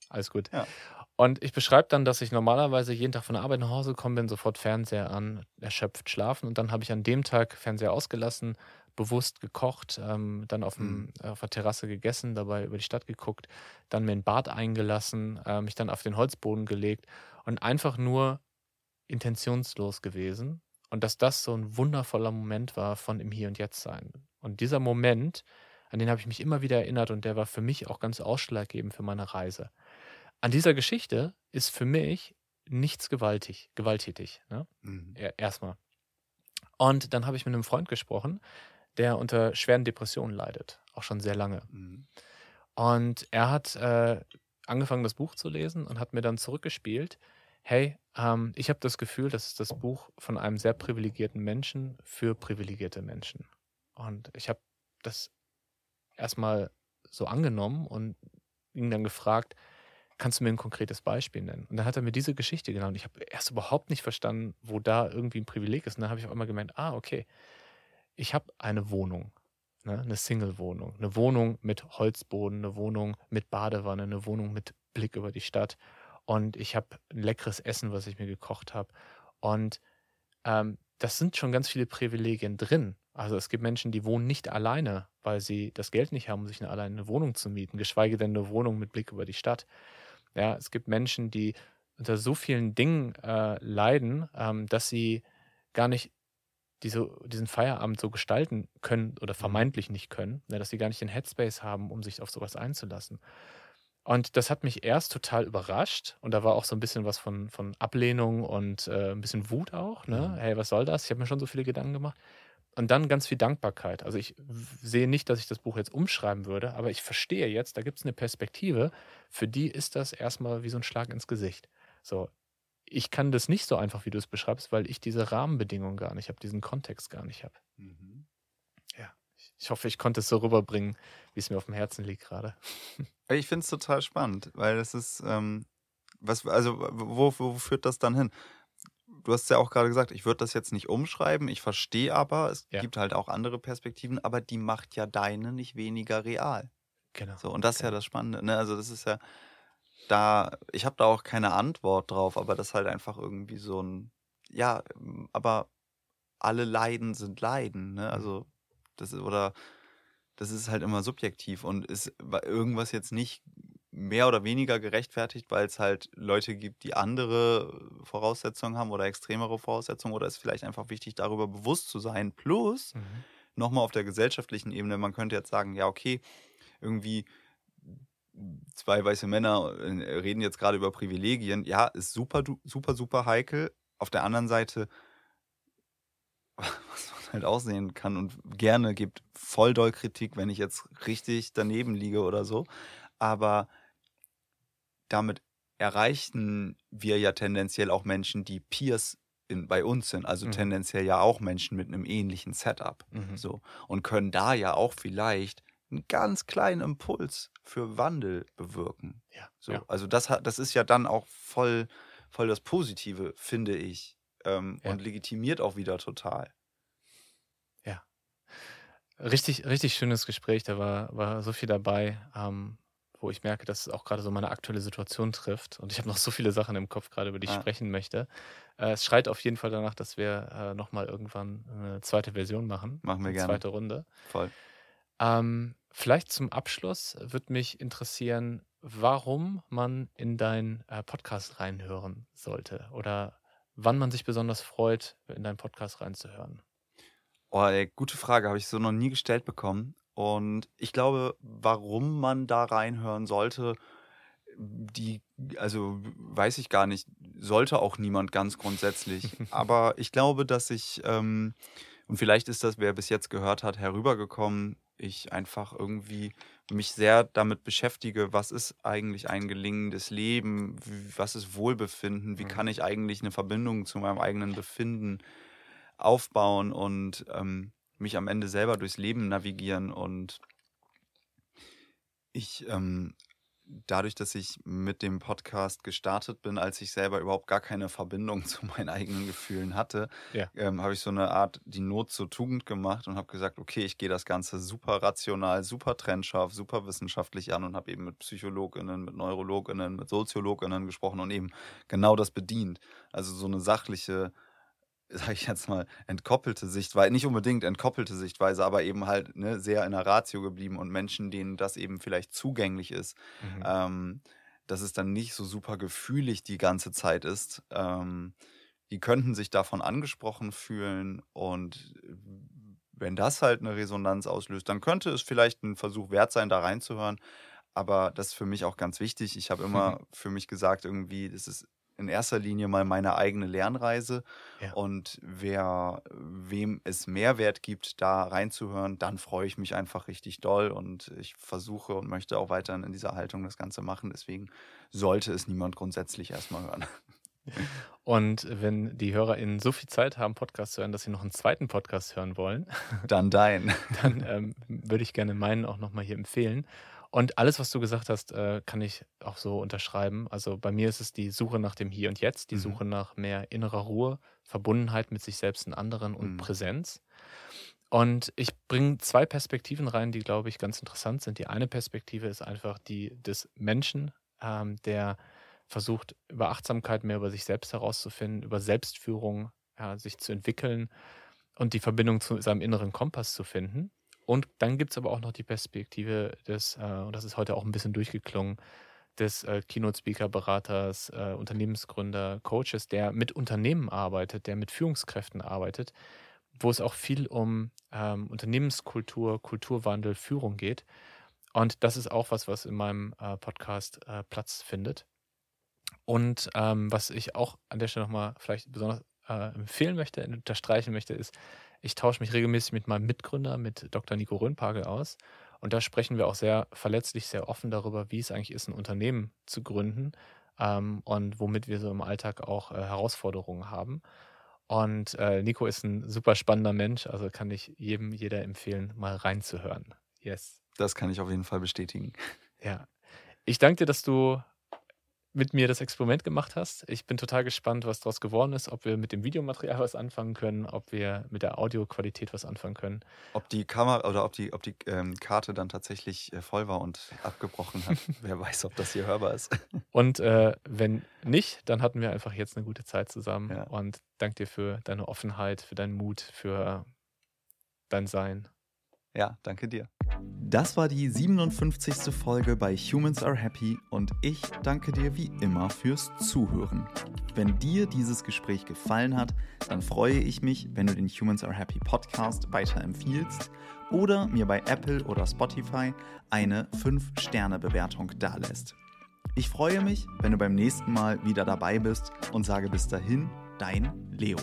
Speaker 2: Alles gut.
Speaker 1: Ja.
Speaker 2: Und ich beschreibe dann, dass ich normalerweise jeden Tag von der Arbeit nach Hause gekommen bin, sofort Fernseher an, erschöpft schlafen. Und dann habe ich an dem Tag Fernseher ausgelassen, bewusst gekocht, ähm, dann auf, dem, auf der Terrasse gegessen, dabei über die Stadt geguckt, dann mir ein Bad eingelassen, äh, mich dann auf den Holzboden gelegt und einfach nur intentionslos gewesen. Und dass das so ein wundervoller Moment war von im Hier und Jetzt sein. Und dieser Moment, an den habe ich mich immer wieder erinnert und der war für mich auch ganz ausschlaggebend für meine Reise. An dieser Geschichte ist für mich nichts gewaltig, gewalttätig. Ne?
Speaker 1: Mhm.
Speaker 2: E- Erstmal. Und dann habe ich mit einem Freund gesprochen, der unter schweren Depressionen leidet, auch schon sehr lange.
Speaker 1: Mhm.
Speaker 2: Und er hat äh, angefangen, das Buch zu lesen und hat mir dann zurückgespielt, hey, ähm, ich habe das Gefühl, das ist das Buch von einem sehr privilegierten Menschen für privilegierte Menschen. Und ich habe das erstmal so angenommen und ihn dann gefragt, kannst du mir ein konkretes Beispiel nennen? Und dann hat er mir diese Geschichte genannt. Ich habe erst überhaupt nicht verstanden, wo da irgendwie ein Privileg ist. Und dann habe ich auf einmal gemeint, ah, okay, ich habe eine Wohnung, ne? eine Single-Wohnung, eine Wohnung mit Holzboden, eine Wohnung mit Badewanne, eine Wohnung mit Blick über die Stadt. Und ich habe ein leckeres Essen, was ich mir gekocht habe. Und ähm, das sind schon ganz viele Privilegien drin. Also es gibt Menschen, die wohnen nicht alleine, weil sie das Geld nicht haben, sich eine alleine eine Wohnung zu mieten, geschweige denn eine Wohnung mit Blick über die Stadt. Ja, es gibt Menschen, die unter so vielen Dingen äh, leiden, ähm, dass sie gar nicht diese, diesen Feierabend so gestalten können oder vermeintlich nicht können, ne, dass sie gar nicht den Headspace haben, um sich auf sowas einzulassen. Und das hat mich erst total überrascht und da war auch so ein bisschen was von, von Ablehnung und äh, ein bisschen Wut auch. Ne?
Speaker 1: Mhm.
Speaker 2: Hey, was soll das? Ich habe mir schon so viele Gedanken gemacht. Und dann ganz viel Dankbarkeit. Also ich sehe nicht, dass ich das Buch jetzt umschreiben würde, aber ich verstehe jetzt, da gibt es eine Perspektive, für die ist das erstmal wie so ein Schlag ins Gesicht. So, ich kann das nicht so einfach, wie du es beschreibst, weil ich diese Rahmenbedingungen gar nicht habe, diesen Kontext gar nicht habe.
Speaker 1: Mhm.
Speaker 2: Ich- Ich hoffe, ich konnte es so rüberbringen, wie es mir auf dem Herzen liegt gerade.
Speaker 1: Ich finde es total spannend, weil das ist, ähm, was, also wo, wo führt das dann hin? Du hast ja auch gerade gesagt, ich würde das jetzt nicht umschreiben, ich verstehe aber, es
Speaker 2: Ja.
Speaker 1: gibt halt auch andere Perspektiven, aber die macht ja deine nicht weniger real.
Speaker 2: Genau.
Speaker 1: So, und das ist ja das Spannende, ne? Also das ist ja da, ich habe da auch keine Antwort drauf, aber das ist halt einfach irgendwie so ein, ja, ähm, aber alle Leiden sind Leiden, ne? Also das ist, oder das ist halt immer subjektiv und ist irgendwas jetzt nicht mehr oder weniger gerechtfertigt, weil es halt Leute gibt, die andere Voraussetzungen haben oder extremere Voraussetzungen oder ist vielleicht einfach wichtig, darüber bewusst zu sein. Plus,
Speaker 2: Mhm.
Speaker 1: nochmal auf der gesellschaftlichen Ebene, man könnte jetzt sagen, ja, okay, irgendwie zwei weiße Männer äh, reden jetzt gerade über Privilegien. Ja, ist super, super, super heikel. Auf der anderen Seite, was man halt aussehen kann und gerne gibt voll doll Kritik, wenn ich jetzt richtig daneben liege oder so. Aber damit erreichen wir ja tendenziell auch Menschen, die Peers in, bei uns sind, also
Speaker 2: Mhm.
Speaker 1: tendenziell ja auch Menschen mit einem ähnlichen Setup.
Speaker 2: Mhm.
Speaker 1: So. Und können da ja auch vielleicht einen ganz kleinen Impuls für Wandel bewirken.
Speaker 2: Ja.
Speaker 1: So.
Speaker 2: ja.
Speaker 1: Also das hat, das ist ja dann auch voll, voll das Positive, finde ich. Ähm,
Speaker 2: Ja.
Speaker 1: Und legitimiert auch wieder total.
Speaker 2: Richtig, richtig schönes Gespräch. Da war, war so viel dabei, ähm, wo ich merke, dass es auch gerade so meine aktuelle Situation trifft. Und ich habe noch so viele Sachen im Kopf gerade, über die ich
Speaker 1: Ah.
Speaker 2: sprechen möchte. Äh, es schreit auf jeden Fall danach, dass wir äh, nochmal irgendwann eine zweite Version machen.
Speaker 1: Machen wir
Speaker 2: eine
Speaker 1: gerne.
Speaker 2: Zweite Runde.
Speaker 1: Voll.
Speaker 2: Ähm, vielleicht zum Abschluss würde mich interessieren, warum man in deinen äh, Podcast reinhören sollte oder wann man sich besonders freut, in deinen Podcast reinzuhören.
Speaker 1: Oh, ey, gute Frage, habe ich so noch nie gestellt bekommen. Und ich glaube, warum man da reinhören sollte, die, also weiß ich gar nicht, sollte auch niemand ganz grundsätzlich. Aber ich glaube, dass ich, ähm, und vielleicht ist das, wer bis jetzt gehört hat, herübergekommen, ich einfach irgendwie mich sehr damit beschäftige, was ist eigentlich ein gelingendes Leben, was ist Wohlbefinden, wie
Speaker 2: Mhm.
Speaker 1: kann ich eigentlich eine Verbindung zu meinem eigenen Befinden aufbauen und ähm, mich am Ende selber durchs Leben navigieren. Und ich ähm, dadurch, dass ich mit dem Podcast gestartet bin, als ich selber überhaupt gar keine Verbindung zu meinen eigenen Gefühlen hatte,
Speaker 2: Ja.
Speaker 1: ähm, habe ich so eine Art die Not zur Tugend gemacht und habe gesagt, okay, ich gehe das Ganze super rational, super trennscharf, super wissenschaftlich an und habe eben mit PsychologInnen, mit NeurologInnen, mit SoziologInnen gesprochen und eben genau das bedient. Also so eine sachliche sage ich jetzt mal, entkoppelte Sichtweise, nicht unbedingt entkoppelte Sichtweise, aber eben halt ne, sehr in der Ratio geblieben und Menschen, denen das eben vielleicht zugänglich ist,
Speaker 2: Mhm.
Speaker 1: ähm, dass es dann nicht so super gefühlig die ganze Zeit ist. Ähm, die könnten sich davon angesprochen fühlen und wenn das halt eine Resonanz auslöst, dann könnte es vielleicht ein Versuch wert sein, da reinzuhören. Aber das ist für mich auch ganz wichtig. Ich habe immer für mich gesagt, irgendwie, das ist in erster Linie mal meine eigene Lernreise.
Speaker 2: Ja.
Speaker 1: Und wer, wem es Mehrwert gibt, da reinzuhören, dann freue ich mich einfach richtig doll. Und ich versuche und möchte auch weiterhin in dieser Haltung das Ganze machen. Deswegen sollte es niemand grundsätzlich erstmal hören.
Speaker 2: Und wenn die HörerInnen so viel Zeit haben, Podcasts zu hören, dass sie noch einen zweiten Podcast hören wollen,
Speaker 1: Dann dein.
Speaker 2: dann ähm, würde ich gerne meinen auch nochmal hier empfehlen. Und alles, was du gesagt hast, äh, kann ich auch so unterschreiben. Also bei mir ist es die Suche nach dem Hier und Jetzt, die
Speaker 1: Mhm.
Speaker 2: Suche nach mehr innerer Ruhe, Verbundenheit mit sich selbst und anderen und
Speaker 1: Mhm.
Speaker 2: Präsenz. Und ich bringe zwei Perspektiven rein, die, glaube ich, ganz interessant sind. Die eine Perspektive ist einfach die des Menschen, ähm, der versucht, über Achtsamkeit mehr über sich selbst herauszufinden, über Selbstführung ja, sich zu entwickeln und die Verbindung zu seinem inneren Kompass zu finden. Und dann gibt es aber auch noch die Perspektive des, äh, und das ist heute auch ein bisschen durchgeklungen, des äh, Keynote-Speaker, Beraters, äh, Unternehmensgründer, Coaches, der mit Unternehmen arbeitet, der mit Führungskräften arbeitet, wo es auch viel um ähm, Unternehmenskultur, Kulturwandel, Führung geht. Und das ist auch was, was in meinem äh, Podcast äh, Platz findet. Und ähm, was ich auch an der Stelle nochmal vielleicht besonders äh, empfehlen möchte, unterstreichen möchte, ist, ich tausche mich regelmäßig mit meinem Mitgründer, mit Dr. Nico Röhnpagel aus. Und da sprechen wir auch sehr verletzlich, sehr offen darüber, wie es eigentlich ist, ein Unternehmen zu gründen ähm, und womit wir so im Alltag auch äh, Herausforderungen haben. Und äh, Nico ist ein super spannender Mensch, also kann ich jedem, jeder empfehlen, mal reinzuhören. Yes.
Speaker 1: Das kann ich auf jeden Fall bestätigen.
Speaker 2: Ja. Ich danke dir, dass du mit mir das Experiment gemacht hast. Ich bin total gespannt, was daraus geworden ist, ob wir mit dem Videomaterial was anfangen können, ob wir mit der Audioqualität was anfangen können.
Speaker 1: Ob die Kamera oder ob die, ob die ähm, Karte dann tatsächlich äh, voll war und abgebrochen hat. Wer weiß, ob das hier hörbar ist.
Speaker 2: Und äh, wenn nicht, dann hatten wir einfach jetzt eine gute Zeit zusammen.
Speaker 1: Ja.
Speaker 2: Und danke dir für deine Offenheit, für deinen Mut, für dein Sein.
Speaker 1: Ja, danke dir.
Speaker 4: Das war die 57. Folge bei Humans Are Happy und ich danke dir wie immer fürs Zuhören. Wenn dir dieses Gespräch gefallen hat, dann freue ich mich, wenn du den Humans Are Happy Podcast weiterempfiehlst oder mir bei Apple oder Spotify eine 5-Sterne-Bewertung dalässt. Ich freue mich, wenn du beim nächsten Mal wieder dabei bist und sage bis dahin, dein Leo.